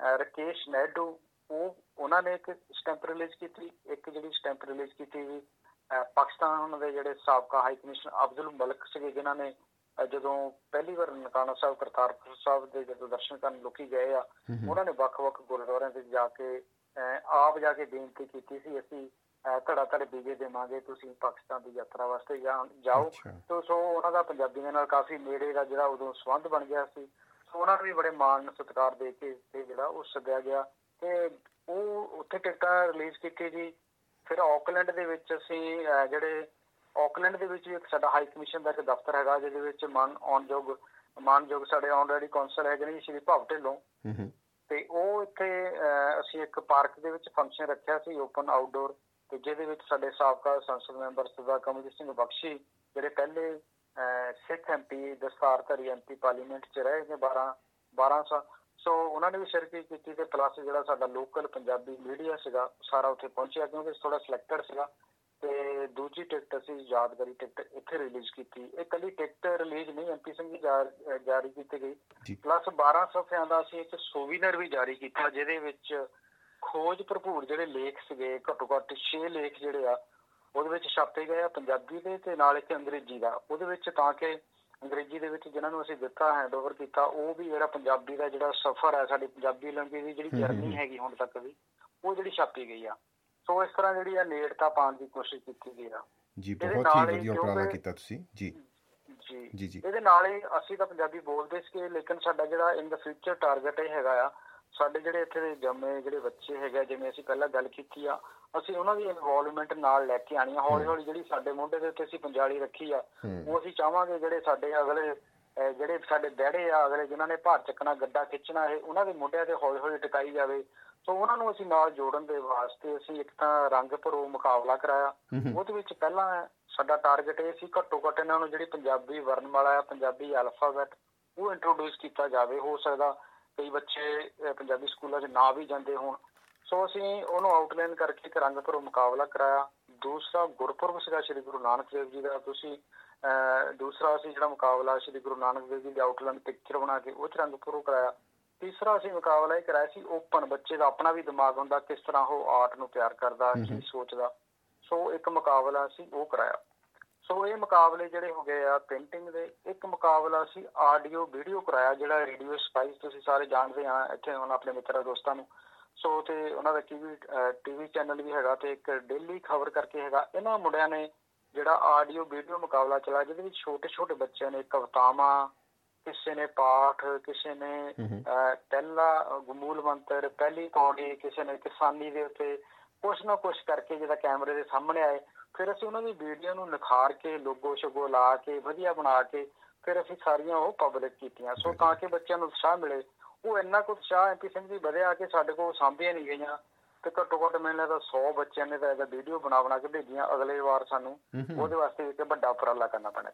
ਰਕੇਸ਼ ਨਾਇਡੂ ਉਹ ਉਹਨਾਂ ਨੇ ਇੱਕ ਸਟੈਂਪ ਰਿਲੀਜ਼ ਕੀਤੀ ਇੱਕ ਜਿਹੜੀ ਸਟੈਂਪ ਰਿਲੀਜ਼ ਕੀਤੀ ਵੀ ਪਾਕਿਸਤਾਨ ਦੇ ਜਿਹੜੇ ਸਾਬਕਾ ਹਾਈ ਕਮਿਸ਼ਨਰ ਅਬਦੁਲ ਮਲਕ ਸੀਗੇ ਜਿਨ੍ਹਾਂ ਨੇ ਜਦੋਂ ਪਹਿਲੀ ਵਾਰ ਨਨਕਾਣਾ ਸਾਹਿਬ ਕਰਤਾਰਪੁਰ ਸਾਹਿਬ ਦੇ ਜਦੋਂ ਦਰਸ਼ਨ ਕਰਨ ਲੋਕੀ ਗਏ ਆ। ਉਹਨਾਂ ਨੇ ਵੱਖ-ਵੱਖ ਗੁਰਦੁਆਰਿਆਂ ਤੇ ਜਾ ਕੇ ਆਪ ਜਾ ਕੇ ਬੇਨਤੀ ਕੀਤੀ ਸੀ ਅਸੀਂ ਧੜਾ ਧੜ ਵੀਜ਼ੇ ਦੇਵਾਂਗੇ ਤੁਸੀਂ ਪਾਕਿਸਤਾਨ ਦੀ ਯਾਤਰਾ ਵਾਸਤੇ ਜਾਓ। ਤੋ ਸੋ ਉਹਨਾਂ ਦਾ ਪੰਜਾਬੀਆਂ ਨਾਲ ਕਾਫੀ ਨੇੜੇ ਦਾ ਜਿਹੜਾ ਉਦੋਂ ਸੰਬੰਧ ਬਣ ਗਿਆ ਸੀ। ਸੋ ਉਹਨਾਂ ਨੂੰ ਵੀ ਬੜੇ ਮਾਣ ਸਤਿਕਾਰ ਦੇ ਕੇ ਤੇ ਜਿਹੜਾ ਉਹ ਸੱਦਿਆ ਗਿਆ। ਤੇ ਉਹ ਉੱਥੇ ਟਿਕਟਾਂ ਰਿਲੀਜ਼ ਕੀਤੀ ਜੀ। ਫਿਰ ਆਕਲੈਂਡ ਦੇ ਵਿੱਚ ਅਸੀਂ ਜਿਹੜੇ ਆਕਲੈਂਡ ਦੇ ਵਿੱਚ ਇੱਕ ਸਾਡਾ ਹਾਈ ਕਮਿਸ਼ਨ ਦਾ ਇੱਕ ਦਫ਼ਤਰ ਹੈਗਾ ਜਿਹਦੇ ਵਿੱਚ ਮਾਨ ਆਨਯੋਗ ਮਾਨਯੋਗ ਸਾਡੇ ਆਨਰੇਡੀ ਕੌਂਸਲ ਹੈਗੇ ਨੇ ਸ਼੍ਰੀ ਭਵ ਢਿੱਲੋਂ। ਹੂੰ ਹੂੰ। ਤੇ ਉਹ ਇੱਥੇ ਅਹ, ਅਸੀਂ ਇੱਕ ਪਾਰਕ ਦੇ ਵਿੱਚ ਫੰਕਸ਼ਨ ਰੱਖਿਆ ਸੀ ਓਪਨ ਆਊਟਡੋਰ ਤੇ ਜਿਹਦੇ ਵਿੱਚ ਸਾਡੇ ਸਾਬਕਾ ਸੰਸਦ ਮੈਂਬਰ ਸਰਦਾਰ ਕਮਲਜੀਤ ਸਿੰਘ ਬਖਸ਼ੀ ਜਿਹੜੇ ਪਹਿਲੇ ਅਹ, ਸਿੱਖ ਐਮਪੀ ਦਸਤਾਰਧਾਰੀ ਐਮਪੀ ਪਾਰਲੀਮੈਂਟ 'ਚ ਰਹੇ ਨੇ 12 12 ਸਾਲ। ਸੋ ਉਹਨਾਂ ਨੇ ਵੀ ਸ਼ਿਰਕਤ ਕੀਤੀ ਤੇ ਪਲੱਸ ਜਿਹੜਾ ਸਾਡਾ ਲੋਕਲ ਪੰਜਾਬੀ ਮੀਡੀਆ ਸੀਗਾ ਸਾਰਾ ਉੱਥੇ ਪਹੁੰਚਿਆ ਕਿਉਂਕਿ ਥੋੜਾ ਸਿਲੈਕਟਡ ਸੀਗਾ। ਤੇ ਦੂਜੀ ਟਿਕਟ ਅਸੀਂ ਯਾਦਗਾਰੀ ਟਿਕਟ ਇੱਥੇ ਰਿਲੀਜ਼ ਕੀਤੀ। ਇਹ ਕੱਲੀ ਟਿਕਟ ਰਿਲੀਜ਼ ਨਹੀਂ ਐਮਪੀ ਸਿੰਘ ਜਾ- ਜਾਰੀ ਕੀਤੀ ਗਈ। ਪਲੱਸ 12 ਸਫ਼ਿਆਂ ਦਾ ਅਸੀਂ ਇੱਕ ਸੋਵੀਨਰ ਵੀ ਜਾਰੀ ਕੀਤਾ ਜਿਹਦੇ ਵਿੱਚ ਖੋਜ ਭਰਪੂਰ ਜਿਹੜੇ ਲੇਖ ਸੀਗੇ ਘੱਟੋ ਘੱਟ 6 ਲੇਖ ਜਿਹੜੇ ਆ ਉਹਦੇ ਵਿੱਚ ਛਾਪੇ ਗਏ ਆ ਪੰਜਾਬੀ ਦੇ ਤੇ ਨਾਲ ਇੱਕ ਅੰਗਰੇਜ਼ੀ ਦਾ। ਉਹਦੇ ਵਿੱਚ ਤਾਂ ਕਿ ਅੰਗਰੇਜ਼ੀ ਦੇ ਵਿੱਚ ਜਿਨ੍ਹਾਂ ਨੂੰ ਅਸੀਂ ਦਿੱਤਾ ਹੈਂਡਓਵਰ ਕੀਤਾ ਉਹ ਵੀ ਜਿਹੜਾ ਪੰਜਾਬੀ ਦਾ ਜਿਹੜਾ ਸਫ਼ਰ ਹੈ ਸਾਡੀ ਪੰਜਾਬੀ ਲੈਂਗੁਏਜ ਦੀ ਜਿਹੜੀ ਜਰਨੀ ਹੈਗੀ ਹੁਣ ਤੱਕ ਦੀ ਉਹ ਜਿਹੜੀ ਛਾਪੀ ਗਈ ਆ। ਸੋ ਇਸ ਤਰ੍ਹਾਂ ਜਿਹੜੀ ਆ ਨੇੜਤਾ ਪਾਉਣ ਦੀ ਕੋਸ਼ਿਸ਼ ਕੀਤੀ ਗਈ ਆ। ਜੀ ਬਹੁਤ ਹੀ ਵਧੀਆ ਉਪਰਾਲਾ ਕੀਤਾ ਤੁਸੀਂ। ਜੀ। ਜੀ। ਜੀ ਇਹਦੇ ਨਾਲ ਹੀ ਅਸੀਂ ਤਾਂ ਪੰਜਾਬੀ ਬੋਲਦੇ ਸੀ ਲੇਕਿਨ ਸਾਡਾ ਜਿਹੜਾ ਇਨ ਦਾ ਫਿਊਚਰ ਟਾਰਗੇਟ ਇਹ ਹੈਗਾ ਆ ਸਾਡੇ ਜਿਹੜੇ ਇੱਥੇ ਦੇ ਜੰਮੇ ਜਿਹੜੇ ਬੱਚੇ ਹੈਗੇ ਜਿਵੇਂ ਅਸੀਂ ਪਹਿਲਾਂ ਗੱਲ ਕੀਤੀ ਆ ਅਸੀਂ ਉਹਨਾਂ ਦੀ ਇਨਵੋਲਵਮੈਂਟ ਨਾਲ ਲੈ ਕੇ ਆਣੀ ਆ। ਹੌਲੀ ਹੌਲੀ ਜਿਹੜੀ ਸਾਡੇ ਮੁੰਡੇ ਦੇ ਉੱਤੇ ਅਸੀਂ ਪੰਜਾਲੀ ਰੱਖੀ ਆ ਉਹ ਅਸੀਂ ਚਾਹਾਂਗੇ ਜਿਹੜੇ ਸਾਡੇ ਅਗਲੇ ਜਿਹੜੇ ਸਾਡੇ ਡੈੜੇ ਆ ਅਗਲੇ ਜਿਨ੍ਹਾਂ ਨੇ ਭਾਰ ਚੱਕਣਾ ਗੱਡਾ ਖਿੱਚਣਾ ਇਹ ਉਹਨਾਂ ਦੇ ਮੁੰਡਿਆਂ ਤੇ ਹੌਲੀ ਹੌਲੀ ਟਿਕਾਈ ਜਾਵੇ। ਸੋ ਉਹਨਾਂ ਨੂੰ ਅਸੀਂ ਨਾਲ ਜੋੜਨ ਦੇ ਵਾਸਤੇ ਅਸੀਂ ਇੱਕ ਤਾਂ ਰੰਗ ਭਰੋ ਮੁਕਾਬਲਾ ਕਰਾਇਆ। ਹੂੰ ਹੂੰ। ਉਹਦੇ ਵਿੱਚ ਪਹਿਲਾਂ ਸਾਡਾ ਟਾਰਗੇਟ ਇਹ ਸੀ ਘੱਟੋ ਘੱਟ ਇਹਨਾਂ ਨੂੰ ਜਿਹੜੀ ਪੰਜਾਬੀ ਵਰਨਮਾਲਾ ਆ ਪੰਜਾਬੀ ਅਲਫਾਬੈਟ ਉਹ ਇੰਟਰੋਡਿਊਸ ਕੀਤਾ ਜਾਵੇ। ਹੋ ਸਕਦਾ ਕਈ ਬੱਚੇ ਪੰਜਾਬੀ ਸਕੂਲਾਂ 'ਚ ਨਾ ਵੀ ਜਾਂਦੇ ਹੋਣ। ਸੋ ਅਸੀਂ ਉਹਨੂੰ ਆਊਟਲਾਈਨ ਕਰਕੇ ਇੱਕ ਰੰਗ ਭਰੋ ਮੁਕਾਬਲਾ ਕਰਾਇਆ। ਦੂਸਰਾ ਗੁਰਪੁਰਬ ਸੀਗਾ ਸ੍ਰੀ ਗੁਰੂ ਨਾਨਕ ਦੇਵ ਜੀ ਦਾ। ਤੁਸੀਂ ਦੂਸਰਾ ਅਸੀਂ ਜਿਹੜਾ ਮੁਕਾਬਲਾ ਸ੍ਰੀ ਗੁਰੂ ਨਾਨਕ ਦੇਵ ਜੀ ਦੀ ਆਊਟਲਾਈਨ ਪਿਕਚਰ ਬਣਾ ਕੇ ਉਹ 'ਚ ਰੰਗ ਭਰੋ ਕਰਾਇਆ। ਤੀਸਰਾ ਅਸੀਂ ਮੁਕਾਬਲਾ ਇਹ ਕਰਾਇਆ ਸੀ ਓਪਨ ਬੱਚੇ ਦਾ ਆਪਣਾ ਵੀ ਦਿਮਾਗ ਹੁੰਦਾ ਕਿਸ ਤਰ੍ਹਾਂ ਉਹ ਆਰਟ ਨੂੰ ਪਿਆਰ ਕਰਦਾ ਕੀ ਸੋਚਦਾ। ਸੋ ਇੱਕ ਮੁਕਾਬਲਾ ਅਸੀਂ ਉਹ ਕਰਾਇਆ। ਸੋ ਇਹ ਮੁਕਾਬਲੇ ਜਿਹੜੇ ਹੋ ਗਏ ਆ ਪੇਂਟਿੰਗ ਦੇ ਇੱਕ ਮੁਕਾਬਲਾ ਸੀ ਆਡੀਓ ਵੀਡੀਓ ਕਰਾਇਆ ਜਿਹੜਾ ਰੇਡੀਓ ਸਪਾਈਸ ਤੁਸੀਂ ਸਾਰੇ ਜਾਣਦੇ ਆ ਇੱਥੇ ਹੁਣ ਆਪਣੇ ਮਿੱਤਰਾਂ ਦੋਸਤਾਂ ਨੂੰ। ਸੋ ਤੇ ਉਹਨਾਂ ਦਾ ਟੀਵੀ ਟੀਵੀ ਚੈਨਲ ਵੀ ਹੈਗਾ ਤੇ ਇੱਕ ਡੇਲੀ ਖਬਰ ਕਰਕੇ ਹੈਗਾ। ਇਹਨਾਂ ਮੁੰਡਿਆਂ ਨੇ ਜਿਹੜਾ ਆਡੀਓ ਵੀਡੀਓ ਮੁਕਾਬਲਾ ਚਲਾਇਆ ਜਿਹਦੇ ਵਿੱਚ ਛੋਟੇ ਛੋਟੇ ਬੱਚਿਆਂ ਨੇ ਕਵਿਤਾਵਾਂ ਕਿਸੇ ਨੇ ਪਾਠ ਕਿਸੇ ਨੇ ਪਹਿਲਾ ਗਮੂਲ ਮੰਤਰ ਪਹਿਲੀ ਪੌੜੀ ਕਿਸੇ ਨੇ ਕਿਸਾਨੀ ਦੇ ਉੱਤੇ ਕੁਛ ਨਾ ਕੁਛ ਕਰਕੇ ਜਿਹਦਾ ਕੈਮਰੇ ਦੇ ਸਾਹਮਣੇ ਆਏ ਫਿਰ ਅਸੀਂ ਉਹਨਾਂ ਦੀ ਵੀਡੀਓ ਨੂੰ ਨਿਖਾਰ ਕੇ ਲੋਗੋ ਸ਼ਗੋ ਲਾ ਕੇ ਵਧੀਆ ਬਣਾ ਕੇ ਫਿਰ ਅਸੀਂ ਸਾਰੀਆਂ ਉਹ ਪਬਲਿਕ ਕੀਤੀਆਂ। ਸੋ ਤਾਂ ਕਿ ਬੱਚਿਆਂ ਨੂੰ ਉਤਸ਼ਾਹ ਮਿਲੇ। ਉਹ ਇੰਨਾ ਕੁ ਉਤਸ਼ਾਹ ਐਮਪੀ ਸਿੰਘ ਜੀ ਵਧਿਆ ਕਿ ਸਾਡੇ ਕੋਲ ਸਾਂਭੀਆਂ ਨਹੀਂ ਗਈਆਂ ਤੇ ਘੱਟੋ ਘੱਟ ਮੈਨੂੰ ਲੱਗਦਾ 100 ਬੱਚਿਆਂ ਨੇ ਤਾਂ ਇਹਦਾ ਵੀਡੀਓ ਬਣਾ ਬਣਾ ਕੇ ਭੇਜੀਆਂ ਅਗਲੇ ਵਾਰ ਸਾਨੂੰ। ਉਹਦੇ ਵਾਸਤੇ ਇੱਕ ਵੱਡਾ ਉਪਰਾਲਾ ਕਰਨਾ ਪੈਣਾ।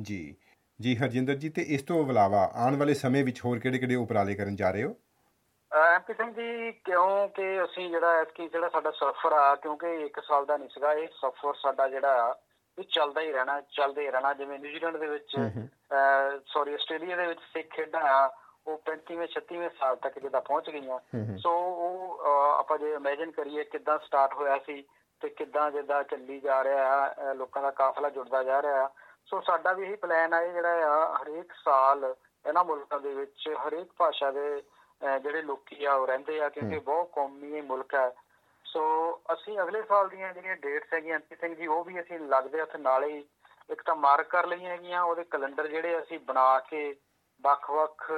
ਜੀ। ਜੀ ਹਰਜਿੰਦਰ ਜੀ ਤੇ ਇਸ ਤੋਂ ਇਲਾਵਾ ਆਉਣ ਵਾਲੇ ਸਮੇਂ ਵਿੱਚ ਹੋਰ ਕਿਹੜੇ-ਕਿਹੜੇ ਉਪਰਾਲੇ ਕਰਨ ਜਾ ਰਹੇ ਹੋ? ਐਮਪੀ ਸਿੰਘ ਜੀ ਕਿਉਂਕਿ ਅਸੀਂ ਜਿਹੜਾ ਐਸਕੀ ਜਿਹੜਾ ਸਾਡਾ ਸਫ਼ਰ ਆ ਕਿਉਂਕਿ 1 ਸਾਲ ਦਾ ਨਹੀਂ ਸੀਗਾ ਇਹ ਸਫ਼ਰ ਸਾਡਾ ਜਿਹੜਾ ਆ ਇਹ ਚੱਲਦਾ ਹੀ ਰਹਿਣਾ ਚੱਲਦੇ ਹੀ ਰਹਿਣਾ ਜਿਵੇਂ ਨਿਊਜ਼ੀਲੈਂਡ ਦੇ ਵਿੱਚ ਸੌਰੀ ਆਸਟ੍ਰੇਲੀਆ ਦੇ ਵਿੱਚ ਸਿੱਖ ਖੇਡਾਂ ਆ ਉਹ 35ਵੇਂ 36ਵੇਂ ਸਾਲ ਤੱਕ ਜਿੱਦਾਂ ਪਹੁੰਚ ਗਈਆਂ। ਸੋ ਉਹ ਆਪਾਂ ਜੇ ਇਮੇਜਿਨ ਕਰੀਏ ਕਿੱਦਾਂ ਸਟਾਰਟ ਹੋਇਆ ਸੀ ਤੇ ਕਿੱਦਾਂ ਜਿੱਦਾਂ ਚੱਲੀ ਜਾ ਰਿਹਾ ਲੋਕਾਂ ਦਾ ਕਾਫਲਾ ਜੁੜਦਾ ਜਾ ਰਿਹਾ ਸੋ ਸਾਡਾ ਵੀ ਇਹੀ ਪਲਾਨ ਆ ਜਿਹੜਾ ਆ ਹਰੇਕ ਸਾਲ ਇਹਨਾਂ ਮੁਲਕਾਂ ਦੇ ਵਿੱਚ ਹਰੇਕ ਭਾਸ਼ਾ ਦੇ ਜਿਹੜੇ ਲੋਕੀ ਆ ਉਹ ਰਹਿੰਦੇ ਆ ਕਿਉਂਕਿ ਬਹੁਤ ਕੌਮੀ ਮੁਲਕ ਹੈ ਸੋ ਅਸੀਂ ਅਗਲੇ ਸਾਲ ਦੀਆਂ ਜਿਹੜੀਆਂ ਡੇਟਸ ਹੈਗੀਆਂ ਅੰਕਿਤ ਸਿੰਘ ਜੀ ਉਹ ਵੀ ਅਸੀਂ ਲੱਗਦੇ ਉੱਥੇ ਨਾਲੇ ਹੀ ਇੱਕ ਤਾਂ ਮਾਰਕ ਕਰ ਲਈਆਂ ਹੈਗੀਆਂ ਉਹਦੇ ਕੈਲੰਡਰ ਜਿਹੜੇ ਅਸੀਂ ਬਣਾ ਕੇ ਵੱਖ-ਵੱਖ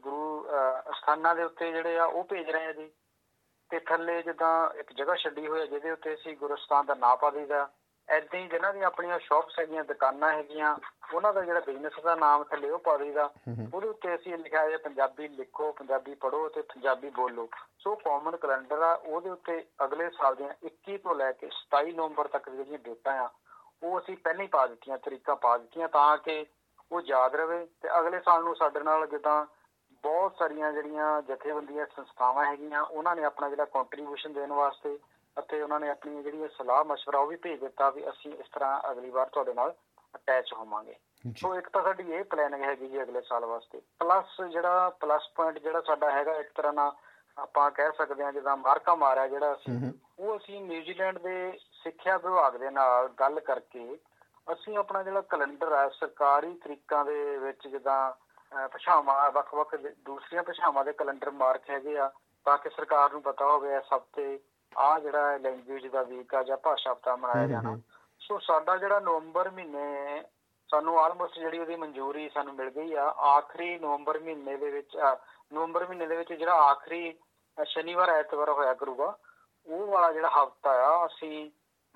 ਗੁਰੂ ਸਥਾਨਾਂ ਦੇ ਉੱਤੇ ਜਿਹੜੇ ਆ ਉਹ ਭੇਜ ਰਹੇ ਆ ਜੀ। ਤੇ ਥੱਲੇ ਜਿੱਦਾਂ ਇੱਕ ਜਗ੍ਹਾ ਛੱਡੀ ਹੋਈ ਹੈ ਜਿਹਦੇ ਉੱਤੇ ਅਸੀਂ ਗੁਰਸਥਾਨ ਦਾ ਨਾਂ ਪਾ ਦਈਦਾ। ਐਦਾਂ ਹੀ ਜਿਹਨਾਂ ਦੀਆਂ ਆਪਣੀਆਂ ਸ਼ਾਪਸ ਹੈਗੀਆਂ ਦੁਕਾਨਾਂ ਹੈਗੀਆਂ ਉਹਨਾਂ ਦਾ ਜਿਹੜਾ ਬਿਜ਼ਨਸ ਦਾ ਨਾਮ ਥੱਲੇ ਉਹ ਪਾ ਦਈਦਾ ਉਹਦੇ ਉੱਤੇ ਅਸੀਂ ਲਿਖਿਆ ਹੈ ਪੰਜਾਬੀ ਲਿਖੋ ਪੰਜਾਬੀ ਪੜ੍ਹੋ ਤੇ ਪੰਜਾਬੀ ਬੋਲੋ। ਸੋ ਕਾਮਨ ਕੈਲੰਡਰ ਆ ਉਹਦੇ ਉੱਤੇ ਅਗਲੇ ਸਾਲ ਦੀਆਂ 21 ਤੋਂ ਲੈ ਕੇ 27 ਨਵੰਬਰ ਤੱਕ ਜਿਹੜੀਆਂ ਡੇਟਾਂ ਆ ਉਹ ਅਸੀਂ ਪਹਿਲਾਂ ਹੀ ਪਾ ਦਿੱਤੀਆਂ ਤਰੀਕਾਂ ਪਾ ਦਿੱਤੀਆਂ ਤਾਂ ਕਿ ਉਹ ਯਾਦ ਰਵੇ ਤੇ ਅਗਲੇ ਸਾਲ ਨੂੰ ਸਾਡੇ ਨਾਲ ਜਿੱਦਾਂ ਬਹੁਤ ਸਾਰੀਆਂ ਜਿਹੜੀਆਂ ਜਥੇਬੰਦੀਆਂ ਸੰਸਥਾਵਾਂ ਹੈਗੀਆਂ ਉਹਨਾਂ ਨੇ ਆਪਣਾ ਜਿਹੜਾ ਕੰਟਰੀਬਿਊਸ਼ਨ ਦੇਣ ਵਾਸਤੇ ਅਤੇ ਉਹਨਾਂ ਨੇ ਆਪਣੀ ਜਿਹੜੀ ਸਲਾਹ مشਵਰਾ ਉਹ ਵੀ ਭੇਜ ਦਿੱਤਾ ਵੀ ਅਸੀਂ ਇਸ ਤਰ੍ਹਾਂ ਅਗਲੀ ਵਾਰ ਤੁਹਾਡੇ ਨਾਲ ਅਟੈਚ ਹੋਵਾਂਗੇ। ਸੋ ਇੱਕ ਤਾਂ ਸਾਡੀ ਇਹ ਪਲੈਨਿੰਗ ਹੈਗੀ ਜੀ ਅਗਲੇ ਸਾਲ ਵਾਸਤੇ। ਪਲੱਸ ਜਿਹੜਾ ਪਲੱਸ ਪੁਆਇੰਟ ਜਿਹੜਾ ਸਾਡਾ ਹੈਗਾ ਇੱਕ ਤਰ੍ਹਾਂ ਨਾਲ ਆਪਾਂ ਕਹਿ ਸਕਦੇ ਹਾਂ ਜਿੱਦਾਂ ਮਾਰਕਾ ਮਾਰਿਆ ਜਿਹੜਾ ਅਸੀਂ ਉਹ ਅਸੀਂ ਨਿਊਜ਼ੀਲੈਂਡ ਦੇ ਸਿੱਖਿਆ ਵਿਭਾਗ ਦੇ ਨਾਲ ਗੱਲ ਕਰਕੇ ਅਸੀਂ ਆਪਣਾ ਜਿਹੜਾ ਕੈਲੰਡਰ ਹੈ ਸਰਕਾਰੀ ਤਰੀਕਾਂ ਦੇ ਵਿੱਚ ਜਿੱਦਾਂ ਭਾਸ਼ਾਵਾਂ ਵੱਖ-ਵੱਖ ਦੂਸਰੀਆਂ ਭਾਸ਼ਾਵਾਂ ਦੇ ਕੈਲੰਡਰ ਮਾਰਕ ਹੈਗੇ ਆ। ਤਾਂ ਕਿ ਸਰਕਾਰ ਨੂੰ ਪਤਾ ਹੋਵੇ ਇਸ ਹਫ਼ਤੇ ਆ ਜਿਹੜਾ ਲੈਂਗੁਏਜ ਦਾ ਵੀਕ ਆ ਜਾਂ ਭਾਸ਼ਾ ਹਫਤਾ ਮਨਾਇਆ ਜਾਣਾ। ਸੋ ਸਾਡਾ ਜਿਹੜਾ ਨਵੰਬਰ ਮਹੀਨੇ ਸਾਨੂੰ ਆਲਮੋਸਟ ਜਿਹੜੀ ਉਹਦੀ ਮਨਜ਼ੂਰੀ ਸਾਨੂੰ ਮਿਲ ਗਈ ਆ ਆਖਰੀ ਨਵੰਬਰ ਮਹੀਨੇ ਦੇ ਵਿੱਚ ਨਵੰਬਰ ਮਹੀਨੇ ਦੇ ਵਿੱਚ ਜਿਹੜਾ ਆਖਰੀ ਸ਼ਨੀਵਾਰ ਐਤਵਾਰ ਹੋਇਆ ਕਰੂਗਾ ਉਹ ਵਾਲਾ ਜਿਹੜਾ ਹਫਤਾ ਆ ਅਸੀਂ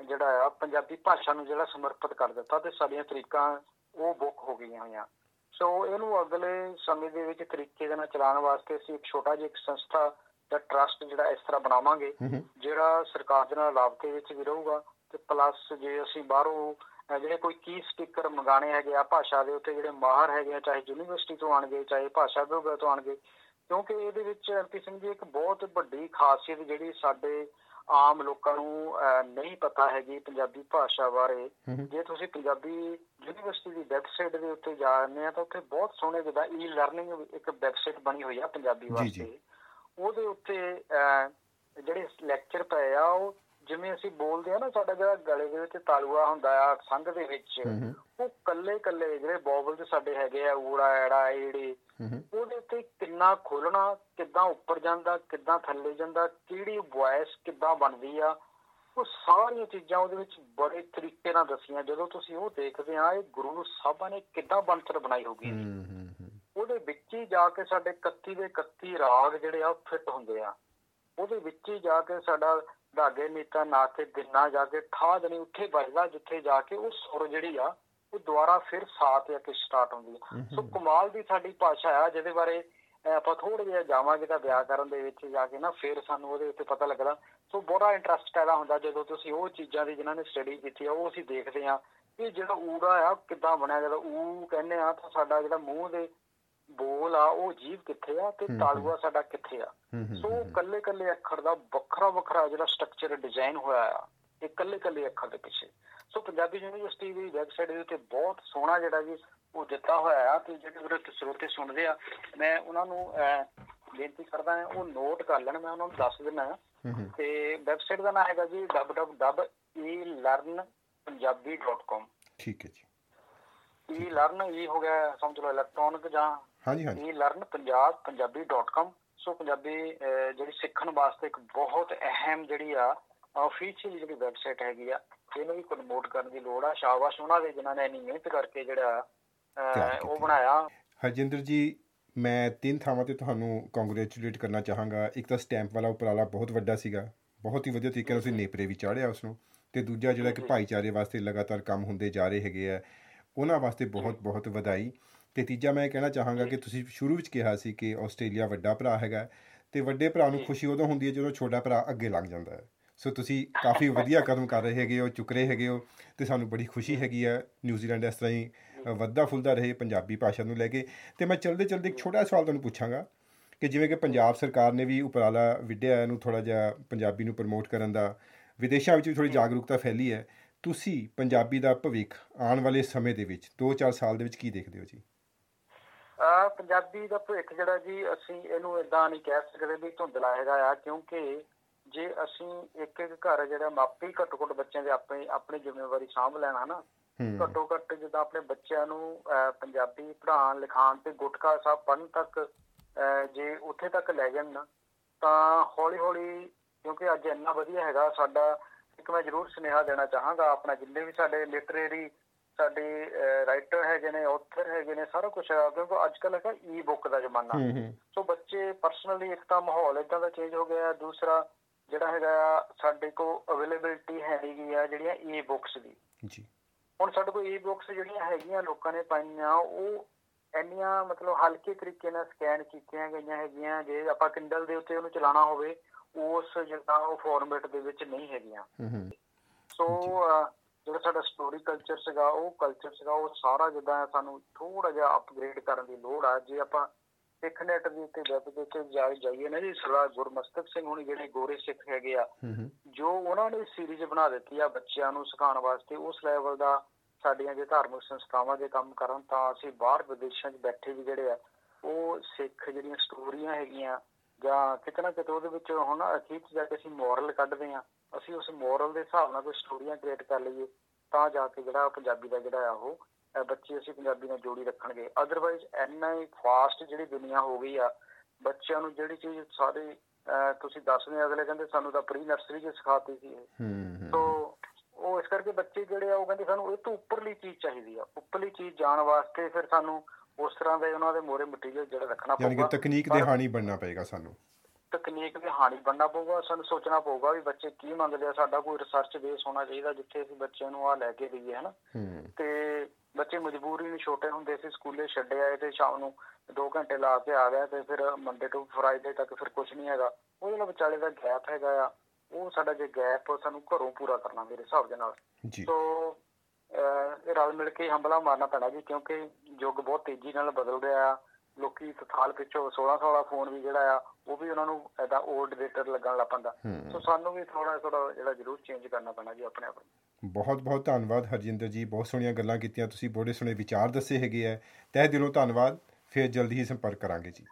ਜਿਹੜਾ ਆ ਪੰਜਾਬੀ ਭਾਸ਼ਾ ਨੂੰ ਜਿਹੜਾ ਸਮਰਪਿਤ ਕਰ ਦਿੱਤਾ ਤੇ ਸਾਡੀਆਂ ਤਰੀਕਾਂ ਉਹ ਬੁੱਕ ਹੋ ਗਈਆਂ ਹੋਈਆਂ। ਸੋ ਇਹਨੂੰ ਅਗਲੇ ਸਮੇਂ ਦੇ ਵਿੱਚ ਤਰੀਕੇ ਦੇ ਨਾਲ ਚਲਾਉਣ ਵਾਸਤੇ ਅਸੀਂ ਇੱਕ ਛੋਟਾ ਜਿਹਾ ਇੱਕ ਸੰਸਥਾ ਦਾ ਟਰਸਟ ਜਿਹੜਾ ਇਸ ਤਰ੍ਹਾਂ ਬਣਾਵਾਂਗੇ ਜਿਹੜਾ ਸਰਕਾਰ ਦੇ ਨਾਲ ਰਾਬਤੇ ਵਿੱਚ ਵੀ ਰਹੂਗਾ ਤੇ ਪਲੱਸ ਜੇ ਅਸੀਂ ਬਾਹਰੋਂ ਜਿਹੜੇ ਕੋਈ ਕੀ ਸਟicker ਮੰਗਾਣੇ ਹੈਗੇ ਆ ਭਾਸ਼ਾ ਦੇ ਉੱਤੇ ਜਿਹੜੇ ਮਾਹਰ ਹੈਗੇ ਆ ਚਾਹੇ ਯੂਨੀਵਰਸਿਟੀ ਤੋਂ ਆਣਗੇ ਚਾਹੇ ਭਾਸ਼ਾ ਵਿਭਾਗ ਤੋਂ ਆਣਗੇ ਕਿਉਂਕਿ ਇਹਦੇ ਵਿੱਚ ਐਮਪੀ ਸਿੰਘ ਜੀ ਇੱਕ ਬਹੁਤ ਵੱਡੀ ਖਾਸੀਅਤ ਜਿਹੜੀ ਸਾਡੇ ਆਮ ਲੋਕਾਂ ਨੂੰ ਨਹੀਂ ਪਤਾ ਹੈਗੀ ਪੰਜਾਬੀ ਭਾਸ਼ਾ ਬਾਰੇ। ਜੇ ਤੁਸੀਂ ਪੰਜਾਬੀ ਯੂਨੀਵਰਸਿਟੀ ਦੀ ਵੈਬਸਾਈਟ ਦੇ ਉੱਤੇ ਜਾਂਦੇ ਆ ਤਾਂ ਉੱਥੇ ਬਹੁਤ ਸੋਹਣੇ ਜਿਹਾ ਈ ਲਰਨਿੰਗ ਇੱਕ ਵੈਬਸਾਈਟ ਬਣੀ ਹੋਈ ਆ ਪੰਜਾਬੀ ਵਾਸਤੇ। ਉਹਦੇ ਉੱਤੇ ਜਿਹੜੇ ਲੈਕਚਰ ਪਏ ਆ ਉਹ ਜਿਵੇਂ ਅਸੀਂ ਬੋਲਦੇ ਆ ਨਾ ਸਾਡਾ ਜਿਹੜਾ ਗਲੇ ਦੇ ਵਿੱਚ ਤਾਲੂਆ ਹੁੰਦਾ ਆ ਸੰਗ ਦੇ ਵਿੱਚ ਉਹ ਕੱਲੇ ਕੱਲੇ ਜਿਹੜੇ ਬੋਬਲ ਸਾਡੇ ਹੈਗੇ ਆ ਊੜਾ ਐੜਾ ਏੜੇ ਉਹਦੇ ਉੱਤੇ ਕਿੰਨਾ ਖੋਲਣਾ ਕਿੱਦਾਂ ਉੱਪਰ ਜਾਂਦਾ ਕਿੱਦਾਂ ਥੱਲੇ ਜਾਂਦਾ ਕਿਹੜੀ ਵੌਇਸ ਕਿੱਦਾਂ ਬਣਦੀ ਆ ਉਹ ਸਾਰੀਆਂ ਚੀਜ਼ਾਂ ਉਹਦੇ ਵਿੱਚ ਬੜੇ ਤਰੀਕੇ ਨਾਲ ਦੱਸੀਆਂ। ਜਦੋਂ ਤੁਸੀਂ ਉਹ ਦੇਖਦੇ ਆ ਇਹ ਗੁਰੂ ਸਾਹਿਬਾਂ ਨੇ ਕਿੱਦਾਂ ਬਣਤਰ ਬਣਾਈ ਹੋਗੀ ਉਹਦੇ ਵਿੱਚ ਹੀ ਜਾ ਕੇ ਸਾਡੇ 31 ਦੇ 31 ਰਾਗ ਜਿਹੜੇ ਆ ਫਿੱਟ ਹੁੰਦੇ ਆ। ਉਹਦੇ ਵਿੱਚ ਹੀ ਜਾ ਕੇ ਸਾਡਾ ਧਾਗੇ ਨੀਤਾ ਨਾ ਕੇ ਦਿਨਾ ਜਾ ਕੇ ਠਾ ਜਣੀ ਉੱਥੇ ਵੱਜਦਾ ਜਿੱਥੇ ਜਾ ਕੇ ਉਹ ਸੁਰ ਜਿਹੜੀ ਆ ਉਹ ਦੁਬਾਰਾ ਫਿਰ ਸਾਥ ਆ ਕੇ ਸਟਾਰਟ ਹੁੰਦੀ ਹੈ ਸੋ ਕਮਾਲ ਦੀ ਸਾਡੀ ਭਾਸ਼ਾ ਆ ਜਿਹਦੇ ਬਾਰੇ ਆਪਾਂ ਥੋੜਾ ਜਿਹਾ ਜਾਵਾਂਗੇ ਤਾਂ ਵਿਆਕਰਨ ਦੇ ਵਿੱਚ ਜਾ ਕੇ ਨਾ ਫਿਰ ਸਾਨੂੰ ਉਹਦੇ ਉੱਤੇ ਪਤਾ ਲੱਗਦਾ। ਸੋ ਬੜਾ ਇੰਟਰਸਟ ਪੈਦਾ ਹੁੰਦਾ ਜਦੋਂ ਤੁਸੀਂ ਉਹ ਚੀਜ਼ਾਂ ਦੀ ਜਿਨ੍ਹਾਂ ਨੇ ਸਟੱਡੀ ਕੀਤੀ ਆ ਉਹ ਅਸੀਂ ਦੇਖਦੇ ਆ ਕਿ ਜਿਹੜਾ ਊੜਾ ਆ ਕਿੱਦਾਂ ਬਣਿਆ ਜਦੋਂ ਊ ਕਹਿੰਦੇ ਆ ਤਾਂ ਸਾਡਾ ਜਿਹੜਾ ਮੂੰਹ ਦੇ ਬੋਲ ਆ ਉਹ ਜੀਵ ਕਿੱਥੇ ਆ ਤੇ ਤਾਲੂਆ ਸਾਡਾ ਕਿੱਥੇ ਆ? ਸੋ ਕੱਲੇ ਕੱਲੇ ਅੱਖਰ ਦਾ ਵੱਖਰਾ ਵੱਖਰਾ ਜਿਹੜਾ ਸਟਰਕਚਰ ਡਿਜ਼ਾਈਨ ਹੋਇਆ ਆ ਇਹ ਕੱਲੇ ਕੱਲੇ ਅੱਖਰ ਦੇ ਪਿੱਛੇ। ਸੋ ਪੰਜਾਬੀ ਯੂਨੀਵਰਸਿਟੀ ਦੀ ਵੈਬਸਾਈਟ ਦੇ ਉੱਤੇ ਬਹੁਤ ਸੋਹਣਾ ਜਿਹੜਾ ਜੀ ਉਹ ਦਿੱਤਾ ਹੋਇਆ ਆ ਤੇ ਜਿਹੜੇ ਵੀਰੇ ਸਰੋਤੇ ਸੁਣਦੇ ਆ ਮੈਂ ਉਹਨਾਂ ਨੂੰ ਬੇਨਤੀ ਕਰਦਾ ਹਾਂ ਉਹ ਨੋਟ ਕਰ ਲੈਣ ਮੈਂ ਉਹਨਾਂ ਨੂੰ ਦੱਸ ਦਿੰਦਾ ਤੇ ਵੈਬਸਾਈਟ ਦਾ ਨਾਮ ਹੈਗਾ ਜੀ www.elearnpunjabi.com ਠੀਕ ਹੈ ਜੀ। e ਲਰਨ e ਹੋ ਗਿਆ ਸਮਝ ਲਓ ਇਲੈਕਟ੍ਰੋਨਿਕ ਜਾਂ ਹਾਂਜੀ ਹਾਂਜੀ। e ਲਰਨ ਪੰਜਾਬ ਪੰਜਾਬੀ.com ਸੋ ਪੰਜਾਬੀ ਜਿਹੜੀ ਸਿੱਖਣ ਵਾਸਤੇ ਇੱਕ ਬਹੁਤ ਅਹਿਮ ਜਿਹੜੀ ਆ ਅਫੀਸ਼ੀਅਲ ਜਿਹੜੀ ਵੈਬਸਾਈਟ ਹੈਗੀ ਆ ਇਹਨੂੰ ਵੀ ਪ੍ਰਮੋਟ ਕਰਨ ਦੀ ਲੋੜ ਆ। ਸ਼ਾਬਾਸ਼ ਉਹਨਾਂ ਦੇ ਜਿਨ੍ਹਾਂ ਨੇ ਇੰਨੀ ਮਿਹਨਤ ਕਰਕੇ ਜਿਹੜਾ। ਉਹ ਬਣਾਇਆ। ਹਰਜਿੰਦਰ ਜੀ ਮੈਂ ਤਿੰਨ ਥਾਵਾਂ ਤੇ ਤੁਹਾਨੂੰ ਕੰਗ੍ਰੈਚੁਲੇਟ ਕਰਨਾ ਚਾਹਾਂਗਾ। ਇੱਕ ਤਾਂ ਸਟੈਂਪ ਵਾਲਾ ਉਪਰਾਲਾ ਬਹੁਤ ਵੱਡਾ ਸੀਗਾ। ਬਹੁਤ ਹੀ ਵਧੀਆ ਤਰੀਕੇ ਨਾਲ ਤੁਸੀਂ ਨੇਪਰੇ ਵੀ ਚਾੜਿਆ ਉਸ ਨੂੰ ਤੇ ਦੂਜਾ ਜਿਹੜਾ ਕਿ ਭਾਈਚਾਰੇ ਵਾਸਤੇ ਲਗਾਤਾਰ ਕੰਮ ਹੁੰਦੇ ਜਾ ਰਹੇ ਹੈਗੇ ਆ ਉਹਨਾਂ ਵਾਸਤੇ ਬਹੁਤ ਬਹੁਤ ਵਧਾਈ। ਤੇ ਤੀਜਾ ਮੈਂ ਇਹ ਕਹਿਣਾ ਚਾਹਾਂਗਾ ਕਿ ਤੁਸੀਂ ਸ਼ੁਰੂ ਵਿੱਚ ਕਿਹਾ ਸੀ ਕਿ ਆਸਟ੍ਰੇਲੀਆ ਵੱਡਾ ਭਰਾ ਹੈਗਾ ਤੇ ਵੱਡੇ ਭਰਾ ਨੂੰ ਖੁਸ਼ੀ ਉਦੋਂ ਹੁੰਦੀ ਹੈ ਜਦੋਂ ਛੋਟਾ ਭਰਾ ਅੱਗੇ ਲੱਗ ਜਾਂਦਾ ਹੈ। ਸੋ ਤੁਸੀਂ ਕਾਫੀ ਵਧੀਆ ਕਦਮ ਕਰ ਰਹੇ ਹੈਗੇ ਹੋ ਚੁੱਕ ਰਹੇ ਹੈਗੇ ਹੋ ਤੇ ਸਾਨੂੰ ਬੜੀ ਖੁਸ਼ੀ ਹੈਗੀ ਹੈ। ਨਿਊਜ਼ੀਲੈਂਡ ਇਸ ਤਰ੍ਹਾਂ ਹੀ ਵੱਧਦਾ ਫੁੱਲਦਾ ਰਹੇ ਪੰਜਾਬੀ ਭਾਸ਼ਾ ਨੂੰ ਲੈ ਕੇ। ਤੇ ਮੈਂ ਚਲਦੇ ਚਲਦੇ ਇੱਕ ਛੋਟਾ ਸਵਾਲ ਤੁਹਾਨੂੰ ਪੁੱਛਾਂਗਾ ਕਿ ਜਿਵੇਂ ਕਿ ਪੰਜਾਬ ਸਰਕਾਰ ਨੇ ਵੀ ਉਪਰਾਲਾ ਵਿੱਢਿਆ ਇਹਨੂੰ ਥੋੜਾ ਜਿਹਾ ਪੰਜਾਬੀ ਨੂੰ ਪ੍ਰਮੋਟ ਕਰਨ ਦਾ ਵਿਦੇਸ਼ਾਂ ਵਿੱਚ ਵੀ ਥੋੜੀ ਜਾਗਰੂਕਤਾ ਫੈਲੀ ਹੈ। ਤੁਸੀਂ ਪੰਜਾਬੀ ਦਾ ਭਵਿੱਖ ਆਉਣ ਵਾਲੇ ਸਮੇਂ ਦੇ ਵਿੱਚ 2-4 ਸਾਲ ਦੇ ਵਿੱਚ ਕੀ ਦੇਖਦੇ ਹੋ ਜੀ? ਆ ਪੰਜਾਬੀ ਦਾ ਭਵਿੱਖ ਜਿਹੜਾ ਜੀ ਅਸੀਂ ਇਹਨੂੰ ਇਦਾਂ ਨਹੀਂ ਕਹਿ ਸਕਦੇ ਵੀ ਧੁੰਦਲਾ ਹੈਗਾ ਆ ਕਿਉਂਕਿ ਜੇ ਅਸੀਂ ਇੱਕ ਇੱਕ ਘਰ ਜਿਹੜਾ ਮਾਪੇ ਘੱਟੋ ਘੱਟ ਬੱਚਿਆਂ ਦੇ ਆਪਣੇ ਆਪਣੀ ਜ਼ਿੰਮੇਵਾਰੀ ਸਾਂਭ ਲੈਣਾ ਹਨਾ? ਘੱਟੋ ਘੱਟ ਜਿੱਦਾਂ ਆਪਣੇ ਬੱਚਿਆਂ ਨੂੰ ਪੰਜਾਬੀ ਪੜ੍ਹਾਉਣ ਲਿਖਾਉਣ ਤੇ ਗੁਟਕਾ ਸਾਹਿਬ ਪੜ੍ਹਨ ਤੱਕ ਜੇ ਉੱਥੇ ਤੱਕ ਲੈ ਜਾਣ ਨਾ ਤਾਂ ਹੌਲੀ ਹੌਲੀ ਕਿਉਂਕਿ ਅੱਜ ਇੰਨਾ ਵਧੀਆ ਹੈਗਾ ਸਾਡਾ ਇੱਕ ਮੈਂ ਜ਼ਰੂਰ ਸੁਨੇਹਾ ਦੇਣਾ ਚਾਹਾਂਗਾ ਆਪਣਾ ਜਿੰਨੇ ਵੀ ਸਾਡੇ ਲਿਟਰੇਰੀ ਸਾਡੇ ਰਾਈਟਰ ਹੈਗੇ ਨੇ ਆਥਰ ਹੈਗੇ ਨੇ ਸਾਰਾ ਕੁਝ ਹੈਗਾ ਕਿਉਂਕਿ ਅੱਜ ਕੱਲ੍ਹ ਹੈਗਾ ਈ ਬੁੱਕ ਦਾ ਜ਼ਮਾਨਾ। ਸੋ ਬੱਚੇ ਪਰਸਨਲੀ ਇੱਕ ਤਾਂ ਮਾਹੌਲ ਇਦਾਂ ਦਾ ਚੇਂਜ ਹੋ ਗਿਆ ਦੂਸਰਾ ਜਿਹੜਾ ਹੈਗਾ ਸਾਡੇ ਕੋਲ ਅਵੇਲੇਬਿਲਟੀ ਹੈਗੀ ਆ ਜਿਹੜੀਆਂ ਈ ਬੁੱਕਸ ਦੀ। ਜੀ। ਹੁਣ ਸਾਡੇ ਕੋਲ ਈ ਬੁੱਕਸ ਜਿਹੜੀਆਂ ਹੈਗੀਆਂ ਲੋਕਾਂ ਨੇ ਪਾਈਆਂ ਉਹ ਇੰਨੀਆਂ ਮਤਲਬ ਹਲਕੇ ਤਰੀਕੇ ਨਾਲ ਸਕੈਨ ਕੀਤੀਆਂ ਗਈਆਂ ਹੈਗੀਆਂ ਜੇ ਆਪਾਂ ਕਿੰਡਲ ਦੇ ਉੱਤੇ ਉਹਨੂੰ ਚਲਾਉਣਾ ਹੋਵੇ ਉਸ ਜਿੱਦਾਂ ਉਹ ਫਾਰਮੈਟ ਦੇ ਵਿੱਚ ਨਹੀਂ ਹੈਗੀਆਂ। ਹੂੰ ਹੂੰ। ਸੋ ਜਿਹੜਾ ਸਾਡਾ ਸਟੋਰੀ ਕਲਚਰ ਸੀਗਾ ਉਹ ਕਲਚਰ ਸੀਗਾ ਉਹ ਸਾਰਾ ਜਿੱਦਾਂ ਸਾਨੂੰ ਥੋੜਾ ਜਿਹਾ ਅਪਗ੍ਰੇਡ ਕਰਨ ਦੀ ਲੋੜ ਆ। ਜੇ ਆਪਾਂ ਸਿੱਖ ਨੈਟ ਦੇ ਉੱਤੇ ਵੈਬ ਦੇ ਉੱਤੇ ਜਾਈਏ ਨਾ ਜੀ ਸਰਦਾਰ ਗੁਰਮਸਤਕ ਸਿੰਘ ਹੁਣੀ ਜਿਹੜੇ ਗੋਰੇ ਸਿੱਖ ਹੈਗੇ ਆ ਜੋ ਉਹਨਾਂ ਨੇ ਸੀਰੀਜ਼ ਬਣਾ ਦਿੱਤੀ ਆ ਬੱਚਿਆਂ ਨੂੰ ਸਿਖਾਉਣ ਵਾਸਤੇ ਉਸ ਲੈਵਲ ਦਾ ਸਾਡੀਆਂ ਜੇ ਧਾਰਮਿਕ ਸੰਸਥਾਵਾਂ ਦੇ ਕੰਮ ਕਰਨ ਤਾਂ ਅਸੀਂ ਬਾਹਰ ਵਿਦੇਸ਼ਾਂ 'ਚ ਬੈਠੇ ਵੀ ਜਿਹੜੇ ਆ ਉਹ ਸਿੱਖ ਜਿਹੜੀਆਂ ਸਟੋਰੀਆਂ ਹੈਗੀਆਂ ਜਾਂ ਕਿਤੇ ਨਾ ਕਿਤੇ ਉਹਦੇ ਵਿੱਚ ਹੁਣ ਅਖੀਰ 'ਚ ਜਾ ਕੇ ਅਸੀਂ ਮੋਰਲ ਕੱਢਦੇ ਆ। ਅਸੀਂ ਉਸ ਮੋਰਲ ਦੇ ਹਿਸਾਬ ਨਾਲ ਕੋਈ ਸਟੋਰੀਆਂ ਕ੍ਰੀਏਟ ਕਰ ਲਈਏ ਤਾਂ ਜਾ ਕੇ ਜਿਹੜਾ ਪੰਜਾਬੀ ਦਾ ਜਿਹੜਾ ਆ ਉਹ ਬੱਚੇ ਅਸੀਂ ਪੰਜਾਬੀ ਨਾਲ ਜੋੜੀ ਰੱਖਣਗੇ। ਅਦਰਵਾਈਜ਼ ਇੰਨਾ ਹੀ ਫਾਸਟ ਜਿਹੜੀ ਦੁਨੀਆ ਹੋ ਗਈ ਆ ਬੱਚਿਆਂ ਨੂੰ ਜਿਹੜੀ ਚੀਜ਼ ਸਾਰੇ ਤੁਸੀਂ ਦੱਸਦੇ ਅਗਲੇ ਕਹਿੰਦੇ ਸਾਨੂੰ ਤਾਂ ਪ੍ਰੀ ਨਰਸਰੀ 'ਚ ਸਿਖਾਤੀ ਸੀ ਇਹ। ਤੋ ਉਹ ਇਸ ਕਰਕੇ ਬੱਚੇ ਜਿਹੜੇ ਆ ਉਹ ਕਹਿੰਦੇ ਸਾਨੂੰ ਇਹ ਤੋਂ ਉੱਪਰਲੀ ਚੀਜ਼ ਚਾਹੀਦੀ ਆ। ਉੱਪਰਲੀ ਚੀਜ਼ ਜਾਣ ਵਾਸਤੇ ਫਿਰ ਸਾਨੂੰ ਉਸ ਤਰ੍ਹਾਂ ਦੇ ਉਹਨਾਂ ਦੇ ਮੋਰੇ ਮਟੀਰੀਅਲ ਜਿਹੜਾ ਰੱਖਣਾ ਯਾਨੀ ਕਿ ਪਊਗਾ। ਤਕਨੀਕ ਦੇ ਹਾਣੀ ਬਣਨਾ ਪਏਗਾ ਸਾਨੂੰ। ਤਕਨੀਕ ਦੇ ਹਾਣੀ ਬਣਨਾ ਪਊਗਾ ਸਾਨੂੰ ਸੋਚਣਾ ਪਊਗਾ ਵੀ ਬੱਚੇ ਕੀ ਮੰਗਦੇ ਆ ਸਾਡਾ ਕੋਈ ਰਿਸਰਚ ਬੇਸ ਹੋਣਾ ਚਾਹੀਦਾ ਜਿੱਥੇ ਅਸੀਂ ਬੱਚਿਆਂ ਨੂੰ ਆ ਲੈ ਕੇ ਦਈਏ ਹਨਾ? ਤੇ ਬੱਚੇ ਮਜਬੂਰੀ ਨੂੰ ਛੋਟੇ ਹੁੰਦੇ ਸੀ ਸਕੂਲੇ ਛੱਡੇ ਆਏ ਤੇ ਸ਼ਾਮ ਨੂੰ 2 ਘੰਟੇ ਲਾ ਕੇ ਆ ਗਏ ਤੇ ਫਿਰ ਮੰਡੇ ਤੋਂ ਫਰਾਈਡੇ ਤੱਕ ਫਿਰ ਕੁਝ ਨਹੀਂ ਹੈਗਾ। ਉਹ ਜਿਹੜਾ ਵਿਚਾਲੇ ਦਾ ਗੈਪ ਹੈਗਾ ਆ ਉਹ ਸਾਡਾ ਜੇ ਗੈਪ ਸਾਨੂੰ ਘਰੋਂ ਪੂਰਾ ਕਰਨਾ ਮੇਰੇ ਹਿਸਾਬ ਦੇ ਨਾਲ। ਜੀ। ਸੋ ਰਲ ਮਿਲ ਕੇ ਹੰਬਲਾ ਮਾਰਨਾ ਪੈਣਾ ਜੀ ਕਿਉਂਕਿ ਯੁੱਗ ਬਹੁਤ ਤੇਜ਼ੀ ਨਾਲ ਬਦਲ ਰਿਹਾ ਆ। ਲੋਕੀ ਸਾਲ ਪਿੱਛੋਂ 16 16 ਫੋਨ ਵੀ ਜਿਹੜਾ ਆ ਉਹ ਵੀ ਉਹਨਾਂ ਨੂੰ ਐਦਾ 올ਡ ਡੇਟਰ ਲੱਗਣ ਲੱਗ ਪੈਂਦਾ। ਸੋ ਸਾਨੂੰ ਵੀ ਥੋੜਾ ਥੋੜਾ ਜਿਹੜਾ ਜ਼ਰੂਰ ਚੇਂਜ ਕਰਨਾ ਪੈਣਾ ਜੀ ਆਪਣੇ ਆਪ ਨੂੰ। ਬਹੁਤ ਬਹੁਤ ਧੰਨਵਾਦ ਹਰਜਿੰਦਰ ਜੀ ਬਹੁਤ ਸੋਹਣੀਆਂ ਗੱਲਾਂ ਕੀਤੀਆਂ ਤੁਸੀਂ ਬੜੇ ਸੋਹਣੇ ਵਿਚਾਰ ਦੱਸੇ ਹੈਗੇ ਆ। ਤਹਿ ਦਿਲੋਂ ਧੰਨਵਾਦ ਫਿਰ ਜਲਦੀ ਹੀ ਸੰਪਰਕ ਕਰਾਂਗੇ ਜੀ।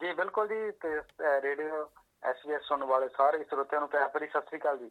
ਜੀ ਬਿਲਕੁਲ ਜੀ ਤੇ ਰੇਡੀਓ ਐਸਬੀਐਸ ਸੁਣਨ ਵਾਲੇ ਸਾਰੇ ਸਰੋਤਿਆਂ ਨੂੰ ਪਿਆਰ ਭਰੀ ਸਤਿ ਸ੍ਰੀ ਅਕਾਲ ਜੀ।